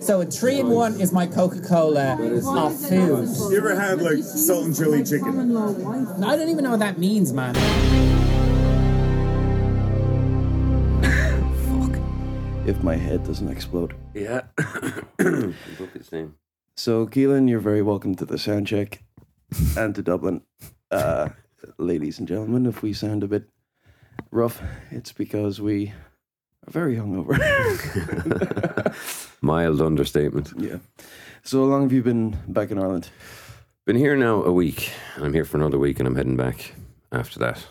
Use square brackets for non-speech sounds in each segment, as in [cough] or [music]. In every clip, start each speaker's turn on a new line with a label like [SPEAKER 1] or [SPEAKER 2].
[SPEAKER 1] So a three in one is my Coca Cola of food.
[SPEAKER 2] You ever had like salt and chili chicken?
[SPEAKER 1] I don't even know what that means, man. Fuck.
[SPEAKER 3] If my head doesn't explode.
[SPEAKER 4] Yeah. [coughs] Book his name.
[SPEAKER 3] So, Kealan, you're very welcome to the sound check and to Dublin. Uh, ladies and gentlemen, if we sound a bit rough, it's because we are very hungover. [laughs] [laughs]
[SPEAKER 4] Mild understatement.
[SPEAKER 3] yeah. So, how long have you been back in Ireland?
[SPEAKER 4] Been here now a week, and I'm here for another week, and I'm heading back after that.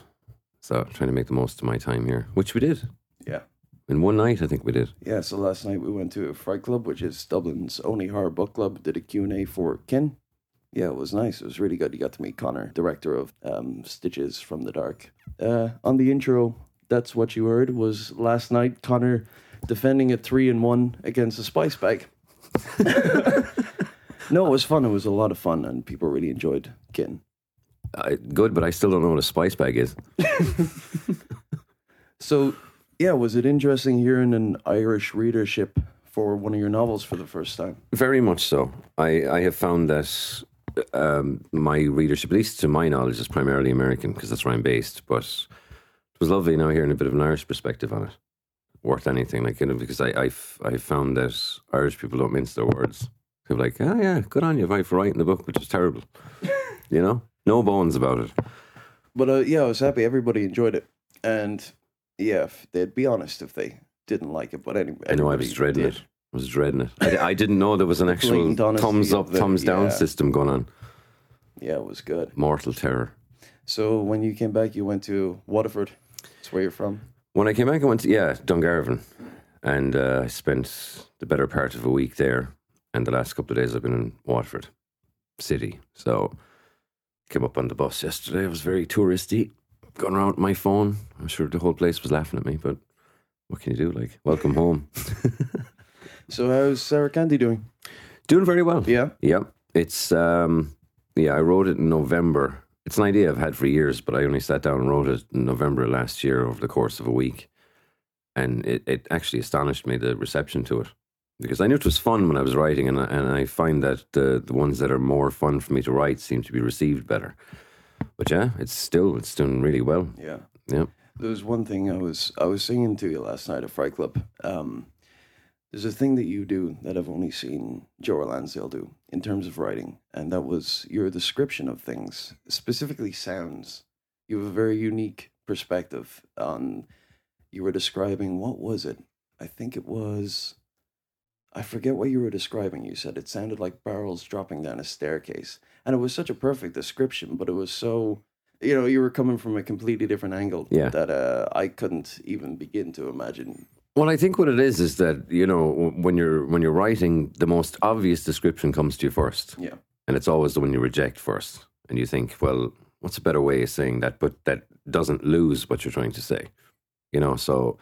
[SPEAKER 4] So trying to make the most of my time here, which we did
[SPEAKER 3] Yeah.
[SPEAKER 4] in one night. I think we did.
[SPEAKER 3] Yeah, so last night we went to a Fright Club, which is Dublin's only horror book club. Did a Q&A for Kin. Yeah, it was nice. It was really good. You got to meet Conor, director of um, Stitches from the Dark. Uh, on the intro, that's what you heard, was last night Connor defending a three and one against a spice bag. [laughs] no, it was fun. It was a lot of fun, and people really enjoyed Kin.
[SPEAKER 4] Uh, good, but I still don't know what a spice bag is. [laughs]
[SPEAKER 3] So, yeah, was it interesting hearing an Irish readership for one of your novels for the first time?
[SPEAKER 4] Very much so. I, I have found that um, my readership, at least to my knowledge, is primarily American because that's where I'm based. But it was lovely now hearing a bit of an Irish perspective on it. Worth anything, like you know, because I I've, I found that Irish people don't mince their words. They're like, oh yeah, good on you, Vive, for writing the book, which is terrible. [laughs] you know, no bones about it.
[SPEAKER 3] But uh, yeah, I was happy. Everybody enjoyed it, and yeah, if they'd be honest if they didn't like it. But anyway,
[SPEAKER 4] I know I was dreading it. I was dreading it. I, I didn't know there was an actual thumbs up,
[SPEAKER 3] the-
[SPEAKER 4] thumbs down
[SPEAKER 3] yeah.
[SPEAKER 4] system going on.
[SPEAKER 3] Yeah, it was good.
[SPEAKER 4] Mortal terror.
[SPEAKER 3] So when you came back, you went to Waterford. That's where you're from.
[SPEAKER 4] When I came back, I went to, yeah, Dungarvan. And uh, I spent the better part of a week there. And the last couple of days I've been in Waterford City. So came up on the bus yesterday. It was very touristy. Going around with my phone. I'm sure the whole place was laughing at me, but what can you do? Like, welcome home. [laughs]
[SPEAKER 3] So how's Sour Candy doing?
[SPEAKER 4] Doing very well.
[SPEAKER 3] Yeah.
[SPEAKER 4] Yeah. It's um yeah, I wrote it in November. It's an idea I've had for years, but I only sat down and wrote it in November last year over the course of a week. And it, it actually astonished me the reception to it. Because I knew it was fun when I was writing, and I, and I find that the, the ones that are more fun for me to write seem to be received better. But yeah, it's still it's doing really well.
[SPEAKER 3] Yeah.
[SPEAKER 4] Yeah.
[SPEAKER 3] There was one thing I was I was singing to you last night at Fright Club. Um, there's a thing that you do that I've only seen Joe Lansdale do in terms of writing, and that was your description of things, specifically sounds. You have a very unique perspective on. You were describing what was it? I think it was. I forget what you were describing. You said it sounded like barrels dropping down a staircase, and it was such a perfect description, but it was so you know, you were coming from a completely different angle
[SPEAKER 4] Yeah.
[SPEAKER 3] that uh, I couldn't even begin to imagine.
[SPEAKER 4] Well, I think what it is is that you know when you're when you're writing, the most obvious description comes to you first.
[SPEAKER 3] Yeah.
[SPEAKER 4] and it's always the one you reject first. And you think well what's a better way of saying that? But that doesn't lose what you're trying to say you know? So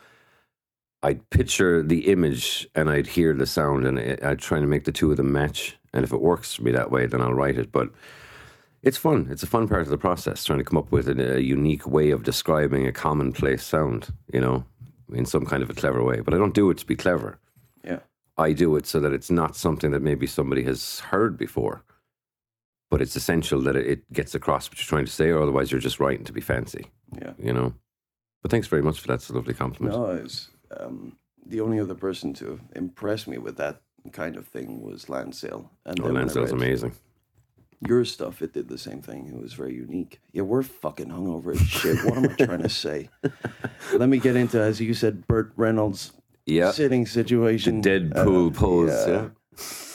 [SPEAKER 4] i'd picture the image and i'd hear the sound and I- i'd try to make the two of them match. And if it works for me that way then i'll write it. But it's fun. It's a fun part of the process trying to come up with a, a unique way of describing a commonplace sound you know in some kind of a clever way but i don't do it to be clever
[SPEAKER 3] Yeah.
[SPEAKER 4] I do it so that it's not something that maybe somebody has heard before. But it's essential that it- gets across what you're trying to say, or otherwise you're just writing to be fancy,
[SPEAKER 3] Yeah.
[SPEAKER 4] you know? But thanks very much for that. It's a lovely compliment.
[SPEAKER 3] No, it was, um, the only other person to impress me with that kind of thing was Lansdale. And
[SPEAKER 4] Oh, Lansdale's
[SPEAKER 3] read
[SPEAKER 4] amazing.
[SPEAKER 3] Your stuff, it did the same thing. It was very unique. Yeah, we're fucking hungover as shit. What am I trying to say? [laughs] Let me get into, as you said, Burt Reynolds'
[SPEAKER 4] Yeah.
[SPEAKER 3] sitting situation.
[SPEAKER 4] Deadpool
[SPEAKER 3] Uh,
[SPEAKER 4] pose.
[SPEAKER 3] yeah.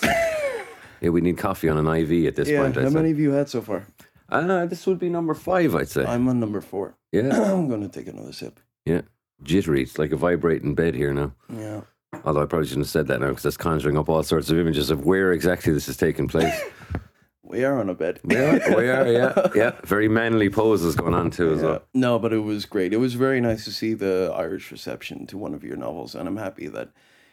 [SPEAKER 4] Yeah. yeah, we need coffee on an IV at this
[SPEAKER 3] Yeah,
[SPEAKER 4] point.
[SPEAKER 3] how
[SPEAKER 4] I'd
[SPEAKER 3] many have you had so far?
[SPEAKER 4] Uh, this would be number five, I'd say.
[SPEAKER 3] I'm on number four.
[SPEAKER 4] yeah, [clears throat]
[SPEAKER 3] I'm going to take another sip.
[SPEAKER 4] yeah. Jittery. It's like a vibrating bed here now.
[SPEAKER 3] Yeah.
[SPEAKER 4] Although I probably shouldn't have said that now because that's conjuring up all sorts of images of where exactly this is taking place. [laughs]
[SPEAKER 3] We are on a bed.
[SPEAKER 4] we are, we are, yeah, [laughs] yeah. Very manly poses going on too as
[SPEAKER 3] Yeah.
[SPEAKER 4] well.
[SPEAKER 3] No, but it was great. It was very nice to see the Irish reception to one of your novels, and I'm happy that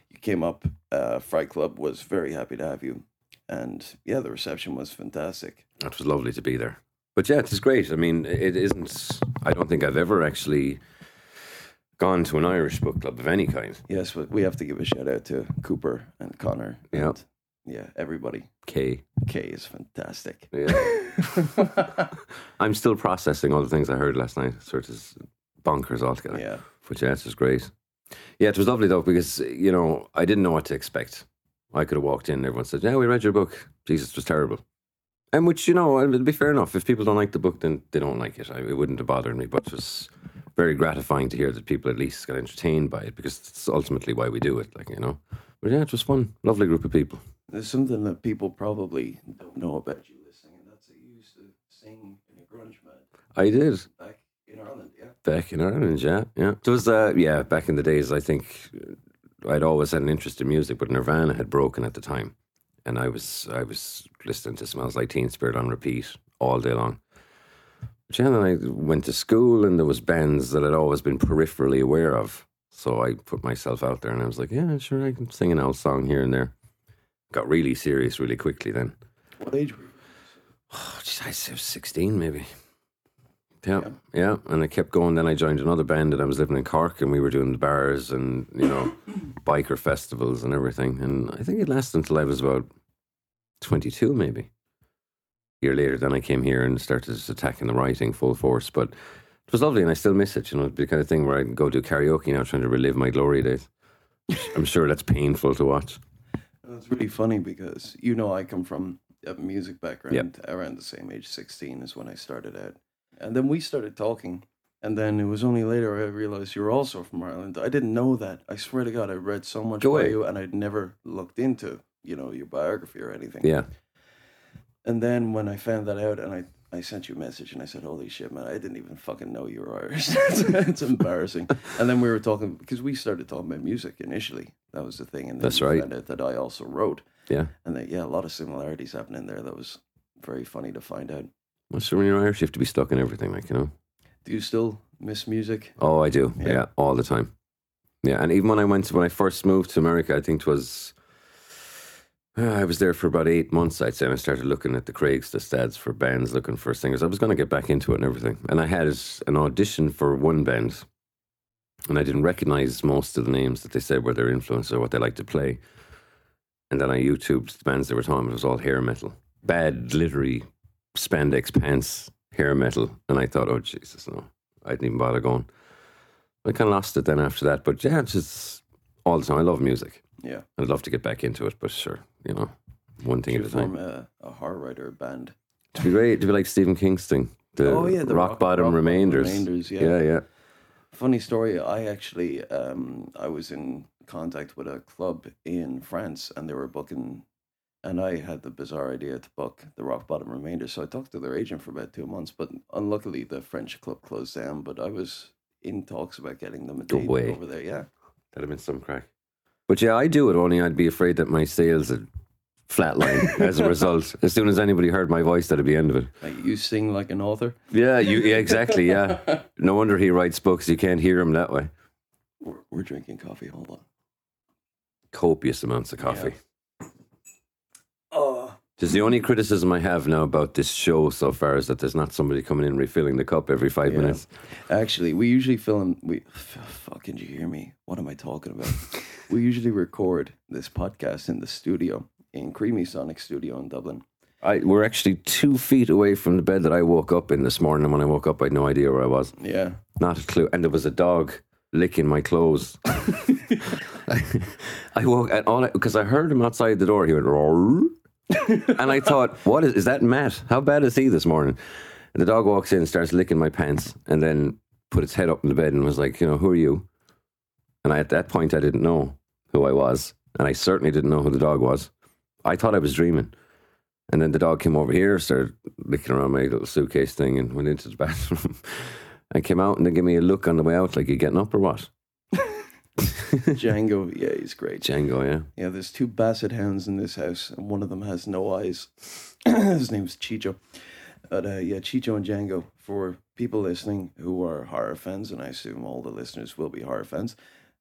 [SPEAKER 3] you came up. Uh, Fright Club was very happy to have you, and yeah, the reception was fantastic.
[SPEAKER 4] It was lovely to be there. But yeah, it is great. I mean, it isn't. I don't think I've ever actually gone to an Irish book club of any kind.
[SPEAKER 3] Yes, but we have to give a shout out to Cooper and Connor.
[SPEAKER 4] Yeah.
[SPEAKER 3] and, yeah, everybody.
[SPEAKER 4] K.
[SPEAKER 3] Kay is fantastic.
[SPEAKER 4] Yeah. [laughs] I'm still processing all the things I heard last night. Sort of bonkers altogether.
[SPEAKER 3] Yeah.
[SPEAKER 4] Which yeah, it was great. Yeah, it was lovely though because you know I didn't know what to expect. I could have walked in, and everyone said, "Yeah, we read your book. Jesus, it was terrible." And which you know, it'd be fair enough. If people don't like the book, then they don't like it. I, it wouldn't have bothered me, but it was very gratifying to hear that people at least got entertained by it because it's ultimately why we do it. Like you know, but yeah, it was fun. Lovely group of people.
[SPEAKER 3] There's something that people probably don't know about you listening, and that's that you used to sing in a grunge band
[SPEAKER 4] I did.
[SPEAKER 3] back in Ireland. Yeah.
[SPEAKER 4] Back in Ireland, yeah, yeah. It was, uh, yeah, back in the days. I think uh, I'd always had an interest in music, but Nirvana had broken at the time, and I was, I was listening to "Smells Like Teen Spirit" on repeat all day long. But yeah, then I went to school, and there was bands that I'd always been peripherally aware of. So I put myself out there, and I was like, yeah, sure, I can sing an old song here and there. Got really serious really quickly then.
[SPEAKER 3] What age were you? [sighs]
[SPEAKER 4] Oh, geez, I was 16 maybe. Yeah, yeah, and I kept going. Then I joined another band, and I was living in Cork, and we were doing the bars and you know, [coughs] biker festivals and everything. And I think it lasted until I was about twenty-two, maybe. A year later, then I came here and started attacking the writing full force. But it was lovely, and I still miss it. You know, the kind of thing where I go do karaoke now, trying to relive my glory days. [laughs] I'm sure that's painful to watch.
[SPEAKER 3] It's really funny because you know I come from a music background. Around the same age, sixteen is when I started out, and then we started talking. And then it was only later I realized you're also from Ireland. I didn't know that. I swear to God, I read so much
[SPEAKER 4] Go
[SPEAKER 3] about
[SPEAKER 4] away.
[SPEAKER 3] you, and I'd never looked into you know your biography or anything.
[SPEAKER 4] Yeah,
[SPEAKER 3] And then when I found that out, and I, I sent you a message, and I said, "Holy shit, man! I didn't even fucking know you were Irish. [laughs] it's, embarrassing." And then we were talking because we started talking about music initially. That was the thing, and then
[SPEAKER 4] That's right.
[SPEAKER 3] Found out that I also wrote,
[SPEAKER 4] yeah.
[SPEAKER 3] and that yeah, a lot of similarities happening there. That was very funny to find out.
[SPEAKER 4] Well, sure, when you're Irish, you have to be stuck in everything, like you know.
[SPEAKER 3] Do you still miss music?
[SPEAKER 4] Oh, I do.
[SPEAKER 3] Yeah.
[SPEAKER 4] Yeah. all the time. Yeah, and even when I went when I first moved to America, I think it was I was there for about eight months. I'd say, and I started looking at the Craigslist ads for bands, looking for singers. I was going to get back into it and everything, and I had an audition for one band, and I didn't recognize most of the names that they said were their influence or what they liked to play. And then I YouTubed the bands they were talking. about. It was all hair metal, bad, glittery, spandex pants, hair metal, and I thought, oh Jesus, no, I didn't even bother going. I kind of lost it then after that. But yeah, it's just all the time. I love music.
[SPEAKER 3] Yeah,
[SPEAKER 4] I'd love to get back into it, but sure, you know, one thing at a time.
[SPEAKER 3] a, a horror writer band.
[SPEAKER 4] To be great, to be like Stephen King's thing. The
[SPEAKER 3] Oh, yeah, the
[SPEAKER 4] rock,
[SPEAKER 3] rock-
[SPEAKER 4] bottom
[SPEAKER 3] rock
[SPEAKER 4] remainders.
[SPEAKER 3] remainders, yeah.
[SPEAKER 4] yeah, yeah.
[SPEAKER 3] Funny story. I actually, um, I was in contact with a club in France, and they were booking, and I had the bizarre idea to book the Rock Bottom Remainder. So I talked to their agent for about two months, but unluckily the French club closed down. But I was in talks about getting them a
[SPEAKER 4] No
[SPEAKER 3] date
[SPEAKER 4] way.
[SPEAKER 3] over there. Yeah,
[SPEAKER 4] That'd have been some crack. But yeah, I do it. Only I'd be afraid that my sales would flatline as a [laughs] result. As soon as anybody heard my voice, that'd be the end of it.
[SPEAKER 3] like you sing like an author.
[SPEAKER 4] Yeah, you yeah, exactly. Yeah, [laughs] no wonder he writes books. You can't hear him that way.
[SPEAKER 3] We're, we're drinking coffee. Hold on.
[SPEAKER 4] Copious amounts of coffee.
[SPEAKER 3] Oh,
[SPEAKER 4] Just the only criticism I have now about this show so far is that there's not somebody coming in refilling the cup every five
[SPEAKER 3] Yeah.
[SPEAKER 4] minutes.
[SPEAKER 3] Actually, we usually film. We f- fucking. You hear me? What am I talking about? [laughs] we usually record this podcast in the studio in Creamy Sonic Studio in Dublin.
[SPEAKER 4] I we're actually two feet away from the bed that I woke up in this morning. And when I woke up, I had no idea where I was.
[SPEAKER 3] Yeah,
[SPEAKER 4] Not a clue. And there was a dog licking my clothes. [laughs] [laughs] I, I woke and all because I, heard him outside the door. He went, "Roar." [laughs] and I thought, what is is that Matt? How bad is he this morning? And the dog walks in, starts licking my pants, and then put its head up in the bed and was like, you know, who are you? And I, at that point, I didn't know who I was, and I certainly didn't know who the dog was. I thought I was dreaming. And then the dog came over here, started licking around my little suitcase thing, and went into the [laughs] bathroom. and came out and they gave me a look on the way out, like, you getting up or what? [laughs]
[SPEAKER 3] Django. Yeah, he's great.
[SPEAKER 4] Django, yeah.
[SPEAKER 3] Yeah, there's two basset hounds in this house, and one of them has no eyes. [clears throat] His name's Chicho. But uh, yeah, Chicho and Django. For people listening who are horror fans, and I assume all the listeners will be horror fans,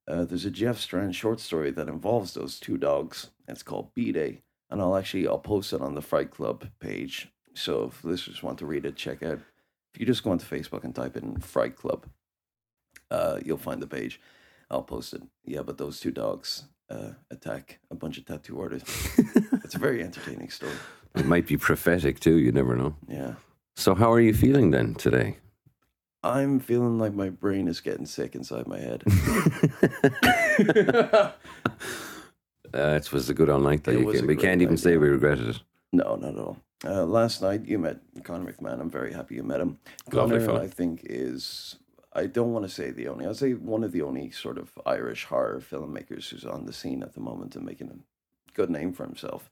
[SPEAKER 3] uh, there's a Jeff Strand short story that involves those two dogs. It's called B Day, and I'll actually I'll post it on the Fright Club page. So if listeners want to read it, check out. If you just go onto Facebook and type in Fright Club, Uh, you'll find the page. I'll post it. Yeah, but those two dogs uh, attack a bunch of tattoo artists. [laughs] it's a very entertaining story.
[SPEAKER 4] It might be prophetic too. You never know.
[SPEAKER 3] Yeah.
[SPEAKER 4] So, how are you feeling then today?
[SPEAKER 3] I'm feeling like my brain is getting sick inside my head. [laughs]
[SPEAKER 4] Uh, it was a good all night. Though.
[SPEAKER 3] It
[SPEAKER 4] You
[SPEAKER 3] was
[SPEAKER 4] we can't even
[SPEAKER 3] night,
[SPEAKER 4] say
[SPEAKER 3] yeah.
[SPEAKER 4] we regretted it.
[SPEAKER 3] no, not at all. Uh, last night you met Conor McMahon. I'm very happy you met him.
[SPEAKER 4] Lovely
[SPEAKER 3] Conor,
[SPEAKER 4] fella.
[SPEAKER 3] I think, is I don't want to say the only. I'll say one of the only sort of Irish horror filmmakers who's on the scene at the moment and making a good name for himself.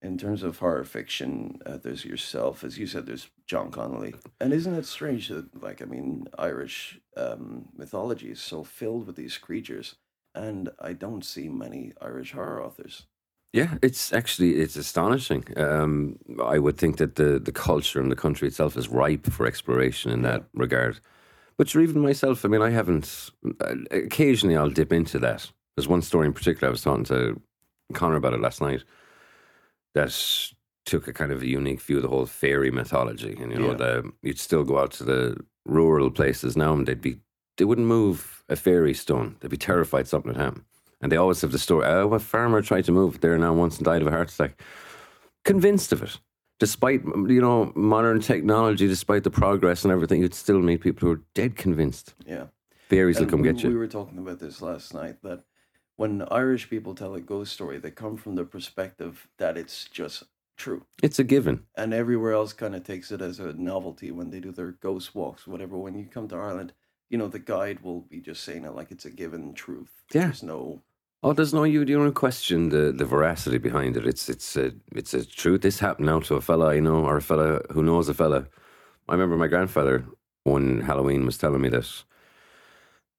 [SPEAKER 3] In terms of horror fiction, uh, there's yourself, as you said. There's John Connolly, and isn't it strange that, like, I mean, Irish um, mythology is so filled with these creatures, and I don't see many Irish horror authors.
[SPEAKER 4] Yeah, it's actually it's astonishing. Um, I would think that the the culture and the country itself is ripe for exploration in that regard. But sure, even myself, I mean, I haven't. Occasionally, I'll dip into that. There's one story in particular I was talking to Connor about it last night that took a kind of a unique view of the whole fairy mythology. And you know,
[SPEAKER 3] Yeah.
[SPEAKER 4] the, you'd still go out to the rural places now, and they'd be they wouldn't move a fairy stone. They'd be terrified something would happen. And they always have the story. Oh, a farmer tried to move it there now once and died of a heart attack. Convinced of it. Despite you know modern technology, despite the progress and everything, you'd still meet people who are dead convinced.
[SPEAKER 3] Yeah.
[SPEAKER 4] Fairies will come
[SPEAKER 3] we,
[SPEAKER 4] get you.
[SPEAKER 3] We were talking about this last night that when Irish people tell a ghost story, they come from the perspective that it's just true.
[SPEAKER 4] It's a given.
[SPEAKER 3] And everywhere else kind of takes it as a novelty when they do their ghost walks, whatever. When you come to Ireland, you know, the guide will be just saying it like it's a given truth.
[SPEAKER 4] Yeah.
[SPEAKER 3] There's no.
[SPEAKER 4] Oh, there's no you. You don't question the, the veracity behind it. It's it's a it's a truth. This happened now to a fella I know, or a fella who knows a fella. I remember my grandfather one Halloween was telling me that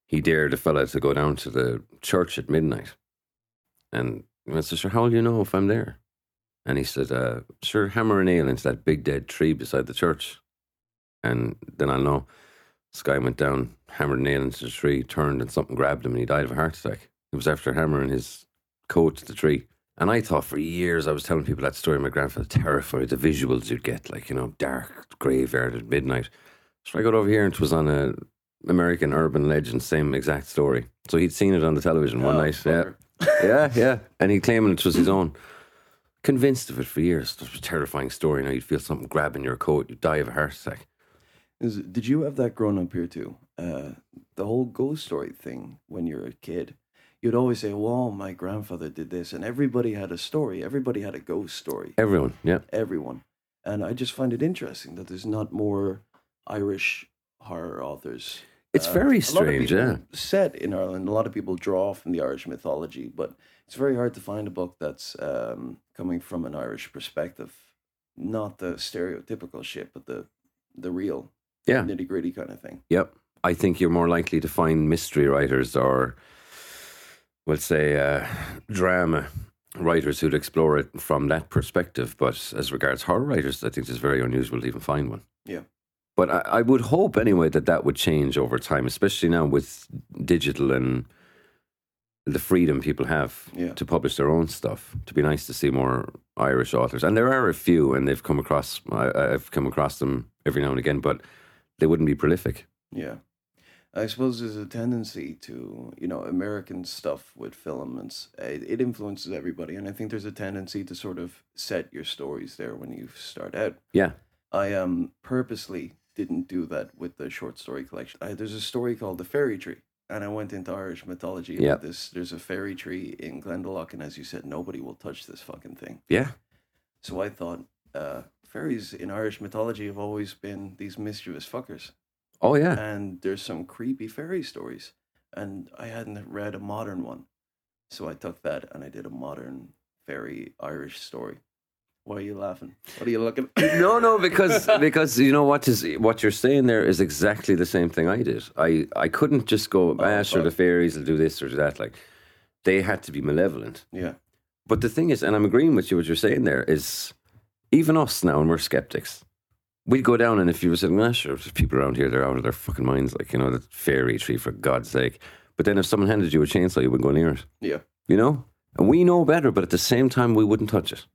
[SPEAKER 4] he dared a fella to go down to the church at midnight, and I said, "Sure, how will you know if I'm there?" And he said, uh, "Sure, hammer a nail into that big dead tree beside the church, and then I'll know." This guy went down, hammered a nail into the tree, turned, and something grabbed him, and he died of a heart attack. It was after hammering his coat to the tree. And I thought for years, I was telling people that story. My grandfather terrified the visuals you'd get, like, you know, dark graveyard at midnight. So I got over here and it was on a American urban legend, same exact story. So he'd seen it on the television one
[SPEAKER 3] Oh,
[SPEAKER 4] night. Yeah. [laughs] yeah, yeah. And he claiming it was his own. Convinced of it for years. It was a terrifying story. Now you'd feel something grabbing your coat, you'd die of a heart attack.
[SPEAKER 3] Is, did you have that growing up here too? Uh, the whole ghost story thing when you're a kid. You'd always say, "Well, my grandfather did this," and everybody had a story. Everybody had a ghost story.
[SPEAKER 4] Everyone, yeah.
[SPEAKER 3] everyone. And I just find it interesting that there's not more Irish horror authors.
[SPEAKER 4] It's
[SPEAKER 3] Uh,
[SPEAKER 4] very
[SPEAKER 3] a lot of
[SPEAKER 4] strange, yeah.
[SPEAKER 3] Set in Ireland, a lot of people draw from the Irish mythology, but it's very hard to find a book that's um, coming from an Irish perspective, not the stereotypical shit, but the the real,
[SPEAKER 4] Yeah.
[SPEAKER 3] nitty gritty kind of thing.
[SPEAKER 4] Yep. I think you're more likely to find mystery writers or, we'll say, uh, drama writers who'd explore it from that perspective. But as regards horror writers, I think it's very unusual to even find one.
[SPEAKER 3] Yeah.
[SPEAKER 4] But I, I would hope anyway that that would change over time, especially now with digital and the freedom people have
[SPEAKER 3] Yeah.
[SPEAKER 4] to publish their own stuff. To be nice to see more Irish authors, and there are a few, and they've come across. I, I've come across them every now and again, but they wouldn't be prolific.
[SPEAKER 3] Yeah. I suppose there's a tendency to, you know, American stuff with film and s- it, it influences everybody. And I think there's a tendency to sort of set your stories there when you start out.
[SPEAKER 4] Yeah.
[SPEAKER 3] I um purposely didn't do that with the short story collection. I, there's a story called The Fairy Tree. And I went into Irish mythology about
[SPEAKER 4] Yeah.
[SPEAKER 3] this. There's a fairy tree in Glendalough, and as you said, nobody will touch this fucking thing.
[SPEAKER 4] Yeah.
[SPEAKER 3] So I thought, uh, fairies in Irish mythology have always been these mischievous fuckers
[SPEAKER 4] Oh yeah.
[SPEAKER 3] and there's some creepy fairy stories and i hadn't read a modern one so i took that and i did a modern fairy irish story why are you laughing what are you looking
[SPEAKER 4] no, no, [laughs] because because you know what is what you're saying there is exactly the same thing I did. I I couldn't just go, ah, sure, the fairies will do this or do that. Like they had to be malevolent.
[SPEAKER 3] yeah
[SPEAKER 4] But the thing is, and I'm agreeing with you, what you're saying there is, even us now, and we're skeptics. We'd go down, and if you were saying, ah, sure, there's people around here, they're out of their fucking minds, like you know, the fairy tree for God's sake. But then if someone handed you a chainsaw, you wouldn't go near it.
[SPEAKER 3] yeah
[SPEAKER 4] you know? And we know better, but at the same time, we wouldn't touch it.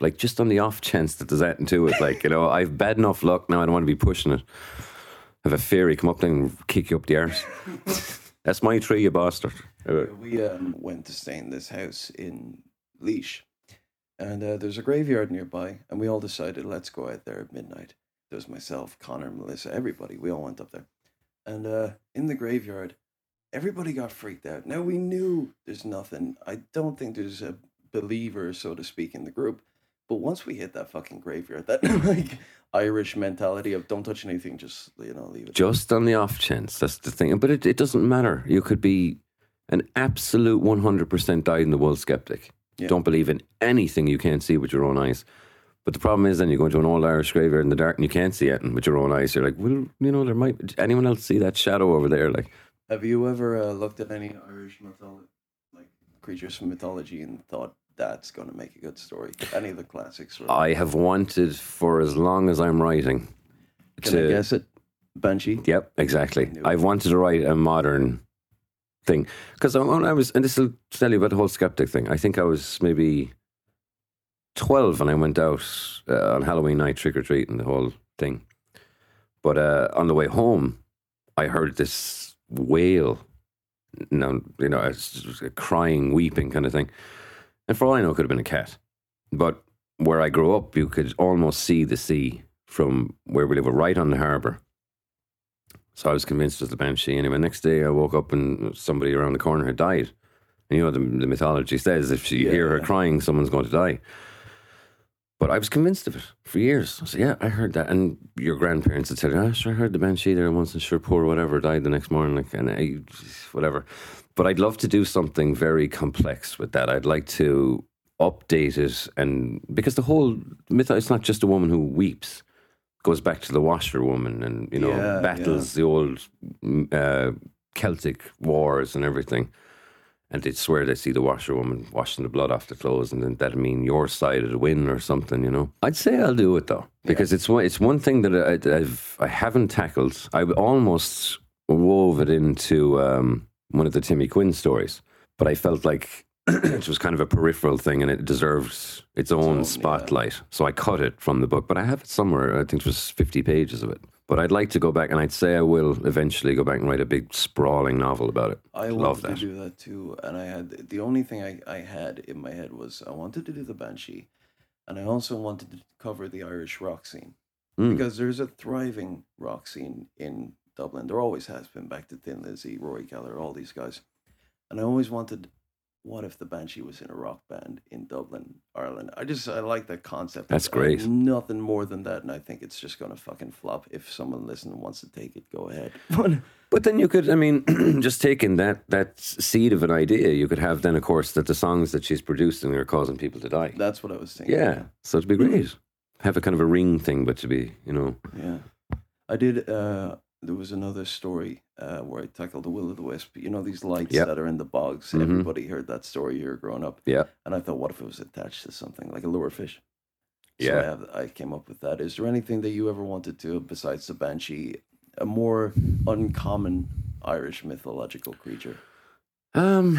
[SPEAKER 4] Like, just on the off chance that there's that to it. Like, you know, I've bad enough luck now, I don't want to be pushing it. Have a fairy come up there and kick you up the arse. [laughs] That's my tree, you bastard.
[SPEAKER 3] We um, went to stay in this house in Laois, and uh, there's a graveyard nearby, and we all decided let's go out there at midnight. There was myself, Connor, Melissa, everybody. We all went up there, and uh, in the graveyard, everybody got freaked out. Now we knew there's nothing. I don't think there's a believer, so to speak, in the group. But once we hit that fucking graveyard, that [laughs] like Irish mentality of don't touch anything, just you know, leave it.
[SPEAKER 4] just on the off chance. That's the thing. But it, it doesn't matter. You could be an absolute 100% dyed in the wool skeptic.
[SPEAKER 3] Yeah.
[SPEAKER 4] Don't believe in anything you can't see with your own eyes. But the problem is then you go into an old Irish graveyard in the dark and you can't see it with your own eyes. You're like, well, you know, there might anyone else see that shadow over there? Like,
[SPEAKER 3] Have you ever uh, looked at any Irish mythology, like creatures from mythology, and thought that's going to make a good story? Any of the classics? Or,
[SPEAKER 4] I have wanted for as long as I'm writing.
[SPEAKER 3] Can I guess it? Banshee.
[SPEAKER 4] Yep, exactly. I've wanted to write a modern thing because when I was, and this will tell you about the whole skeptic thing. I think I was maybe twelve and I went out uh, on Halloween night trick or treating, the whole thing. But uh, on the way home, I heard this wail. No, you know, it's just a crying, weeping kind of thing. And for all I know, it could have been a cat. But where I grew up, you could almost see the sea from where we live, right on the harbour. So I was convinced it was the banshee. Anyway, next day I woke up and somebody around the corner had died. And you know, the, the mythology says if you hear her
[SPEAKER 3] Yeah.
[SPEAKER 4] crying, someone's going to die. But I was convinced of it for years. I said, yeah, I heard that. And your grandparents had said, ah, sure, I heard the banshee there once and sure, poor whatever, died the next morning. Like, and I, whatever. But I'd love to do something very complex with that. I'd like to update it. And because the whole myth, it's not just a woman who weeps goes back to the washerwoman and you know
[SPEAKER 3] Yeah,
[SPEAKER 4] battles the old mm, uh, Celtic wars and everything. And they'd swear they see the washerwoman washing the blood off the clothes, and then that'd mean your side of the win or something, you know. I'd say I'll do it though, because it's one it's one thing that I, I've I haven't tackled. I almost wove it into um, one of the Timmy Quinn stories, but I felt like [clears throat] it was kind of a peripheral thing and it deserved its own
[SPEAKER 3] own, yeah.
[SPEAKER 4] spotlight. So I cut it from the book, but I have it somewhere. I think it was 50 pages of it. But I'd like to go back and I'd say I will eventually go back and write a big sprawling novel about it.
[SPEAKER 3] I
[SPEAKER 4] love that.
[SPEAKER 3] to do that too, and I had the only thing I, I had in my head was I wanted to do the Banshee, and I also wanted to cover the Irish rock scene
[SPEAKER 4] Mm.
[SPEAKER 3] because there's a thriving rock scene in Dublin. There always has been. Back to Thin Lizzy, Rory Gallagher, all these guys, and I always wanted. What if the Banshee was in a rock band in Dublin, Ireland? I just I like that concept.
[SPEAKER 4] That's great.
[SPEAKER 3] nothing more than that, and I think it's just gonna fucking flop. If someone listening wants to take it, go ahead. [laughs] But
[SPEAKER 4] But then you could, I mean, [clears throat] just taking that that seed of an idea, you could have then, of course, that the songs that she's producing are causing people to die.
[SPEAKER 3] that's what I was thinking.
[SPEAKER 4] Yeah, so it'd be great. Have a kind of a ring thing, but to be, you know,
[SPEAKER 3] Yeah. I did. Uh, there was another story uh, where I tackled the will o' the wisp. You know these lights
[SPEAKER 4] Yep.
[SPEAKER 3] that are in the bogs.
[SPEAKER 4] Mhm.
[SPEAKER 3] Everybody heard that story here growing up,
[SPEAKER 4] yeah.
[SPEAKER 3] and I thought, what if it was attached to something like a lure fish? So
[SPEAKER 4] Yeah.
[SPEAKER 3] I, have, I came up with that. Is there anything that you ever wanted to, besides the banshee, a more uncommon Irish mythological creature?
[SPEAKER 4] Um,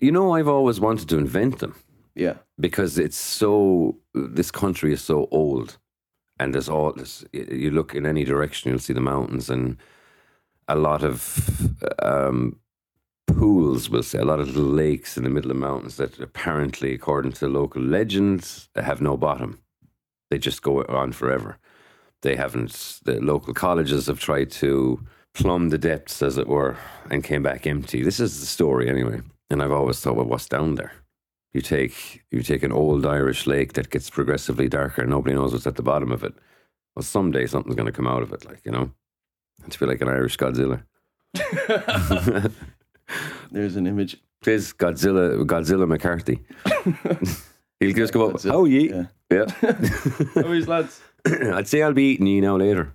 [SPEAKER 4] you know, I've always wanted to invent them.
[SPEAKER 3] Yeah,
[SPEAKER 4] because it's so this country is so old and there's all this you look in any direction you'll see the mountains and a lot of um, pools we'll say a lot of little lakes in the middle of mountains that apparently according to local legends have no bottom they just go on forever they haven't the local colleges have tried to plumb the depths as it were and came back empty this is the story anyway and i've always thought well what's down there you take you take an old Irish lake that gets progressively darker and nobody knows what's at the bottom of it. Well, someday something's going to come out of it, like you know. It's be like an Irish Godzilla. [laughs]
[SPEAKER 3] there's an image.
[SPEAKER 4] There's Godzilla, Godzilla McCarthy. [laughs] He'll just go up.
[SPEAKER 3] Godzilla,
[SPEAKER 4] Oh, ye,
[SPEAKER 3] yeah.
[SPEAKER 4] yeah.
[SPEAKER 3] How is [laughs] oh, lads? [clears throat]
[SPEAKER 4] I'd say I'll be eating you now later.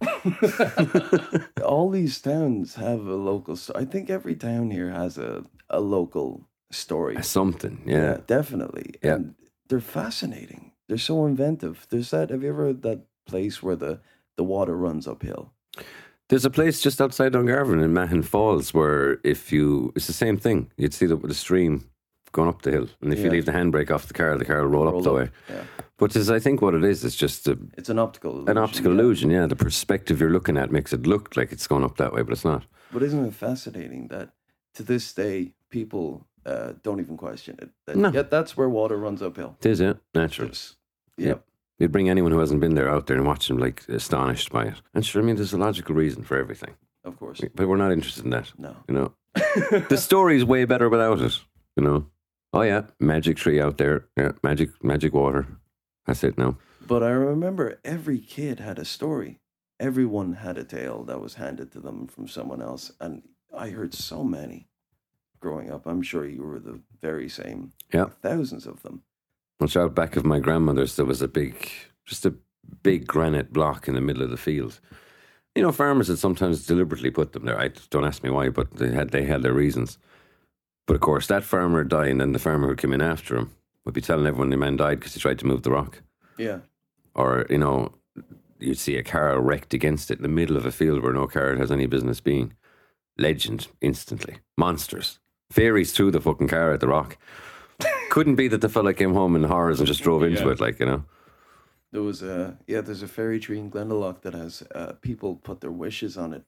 [SPEAKER 3] All these towns have a local. sto- I think every town here has a a local story.
[SPEAKER 4] Something, yeah.
[SPEAKER 3] definitely.
[SPEAKER 4] Yeah.
[SPEAKER 3] And they're fascinating. They're so inventive. There's that. Have you ever heard that place where the the water runs uphill?
[SPEAKER 4] There's a place just outside Dungarvan in Mahon Falls where if you, it's the same thing. You'd see the, the stream going up the hill, and if you leave the handbrake off the car, the car will roll, up
[SPEAKER 3] Roll
[SPEAKER 4] the
[SPEAKER 3] up.
[SPEAKER 4] way.
[SPEAKER 3] Yeah.
[SPEAKER 4] But is I think what it is, it's just a,
[SPEAKER 3] It's an optical illusion.
[SPEAKER 4] an optical
[SPEAKER 3] yeah.
[SPEAKER 4] illusion. Yeah, the perspective you're looking at makes it look like it's going up that way, but it's not.
[SPEAKER 3] But isn't it fascinating that to this day people uh, don't even question it? That,
[SPEAKER 4] No.
[SPEAKER 3] Yeah, that's where water runs uphill.
[SPEAKER 4] It is, yeah, natural.
[SPEAKER 3] It's-
[SPEAKER 4] Yeah.
[SPEAKER 3] Yep.
[SPEAKER 4] You'd bring anyone who hasn't been there out there and watch them like astonished by it. And sure, I mean, there's a logical reason for everything,
[SPEAKER 3] Of course.
[SPEAKER 4] but we're not interested in that.
[SPEAKER 3] No.
[SPEAKER 4] You know, [laughs] the story's way better without it. You know, oh yeah, magic tree out there, yeah, magic, magic water. That's it now.
[SPEAKER 3] But I remember every kid had a story. Everyone had a tale that was handed to them from someone else. And I heard so many growing up. I'm sure you were the very same.
[SPEAKER 4] Yeah.
[SPEAKER 3] Thousands of them.
[SPEAKER 4] Which out back of my grandmother's, there was a big, just a big granite block in the middle of the field. You know, farmers had sometimes deliberately put them there. I don't ask me why, but they had they had their reasons. But of course, that farmer died, and then the farmer who came in after him would be telling everyone the man died because he tried to move the rock.
[SPEAKER 3] Yeah.
[SPEAKER 4] Or you know, you'd see a car wrecked against it in the middle of a field where no car has any business being. Legend instantly. Monsters. Fairies threw the fucking car at the rock. Couldn't be that the fella came home in horrors and just drove into
[SPEAKER 3] Yeah.
[SPEAKER 4] it, like you know.
[SPEAKER 3] There was a yeah. There's a fairy tree in Glendalough that has uh, people put their wishes on it,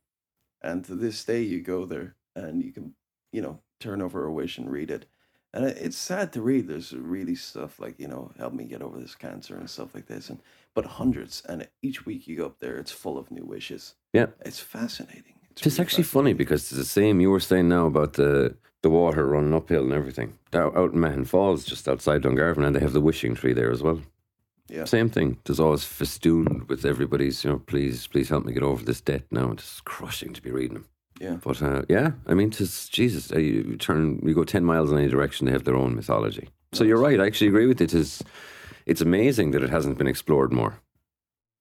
[SPEAKER 3] and to this day you go there and you can you know turn over a wish and read it, and it- it's sad to read. There's really stuff like you know help me get over this cancer and stuff like this, and but hundreds and each week you go up there, it's full of new wishes.
[SPEAKER 4] Yeah.
[SPEAKER 3] It's fascinating. It's,
[SPEAKER 4] It's
[SPEAKER 3] really
[SPEAKER 4] actually funny
[SPEAKER 3] fascinating.
[SPEAKER 4] because it's the same you were saying now about the the water running uphill and everything. Out, out in Mahon Falls, just outside Dungarvan, and they have the wishing tree there as well.
[SPEAKER 3] Yeah.
[SPEAKER 4] Same thing. There's always festooned with everybody's, you know, please, please help me get over this debt now. It's crushing to be reading them.
[SPEAKER 3] Yeah.
[SPEAKER 4] But uh, yeah, I mean, tis, Jesus, uh, you turn, you go 10 miles in any direction, they have their own mythology. So you're right. I actually agree with it. It's, it's amazing that it hasn't been explored more.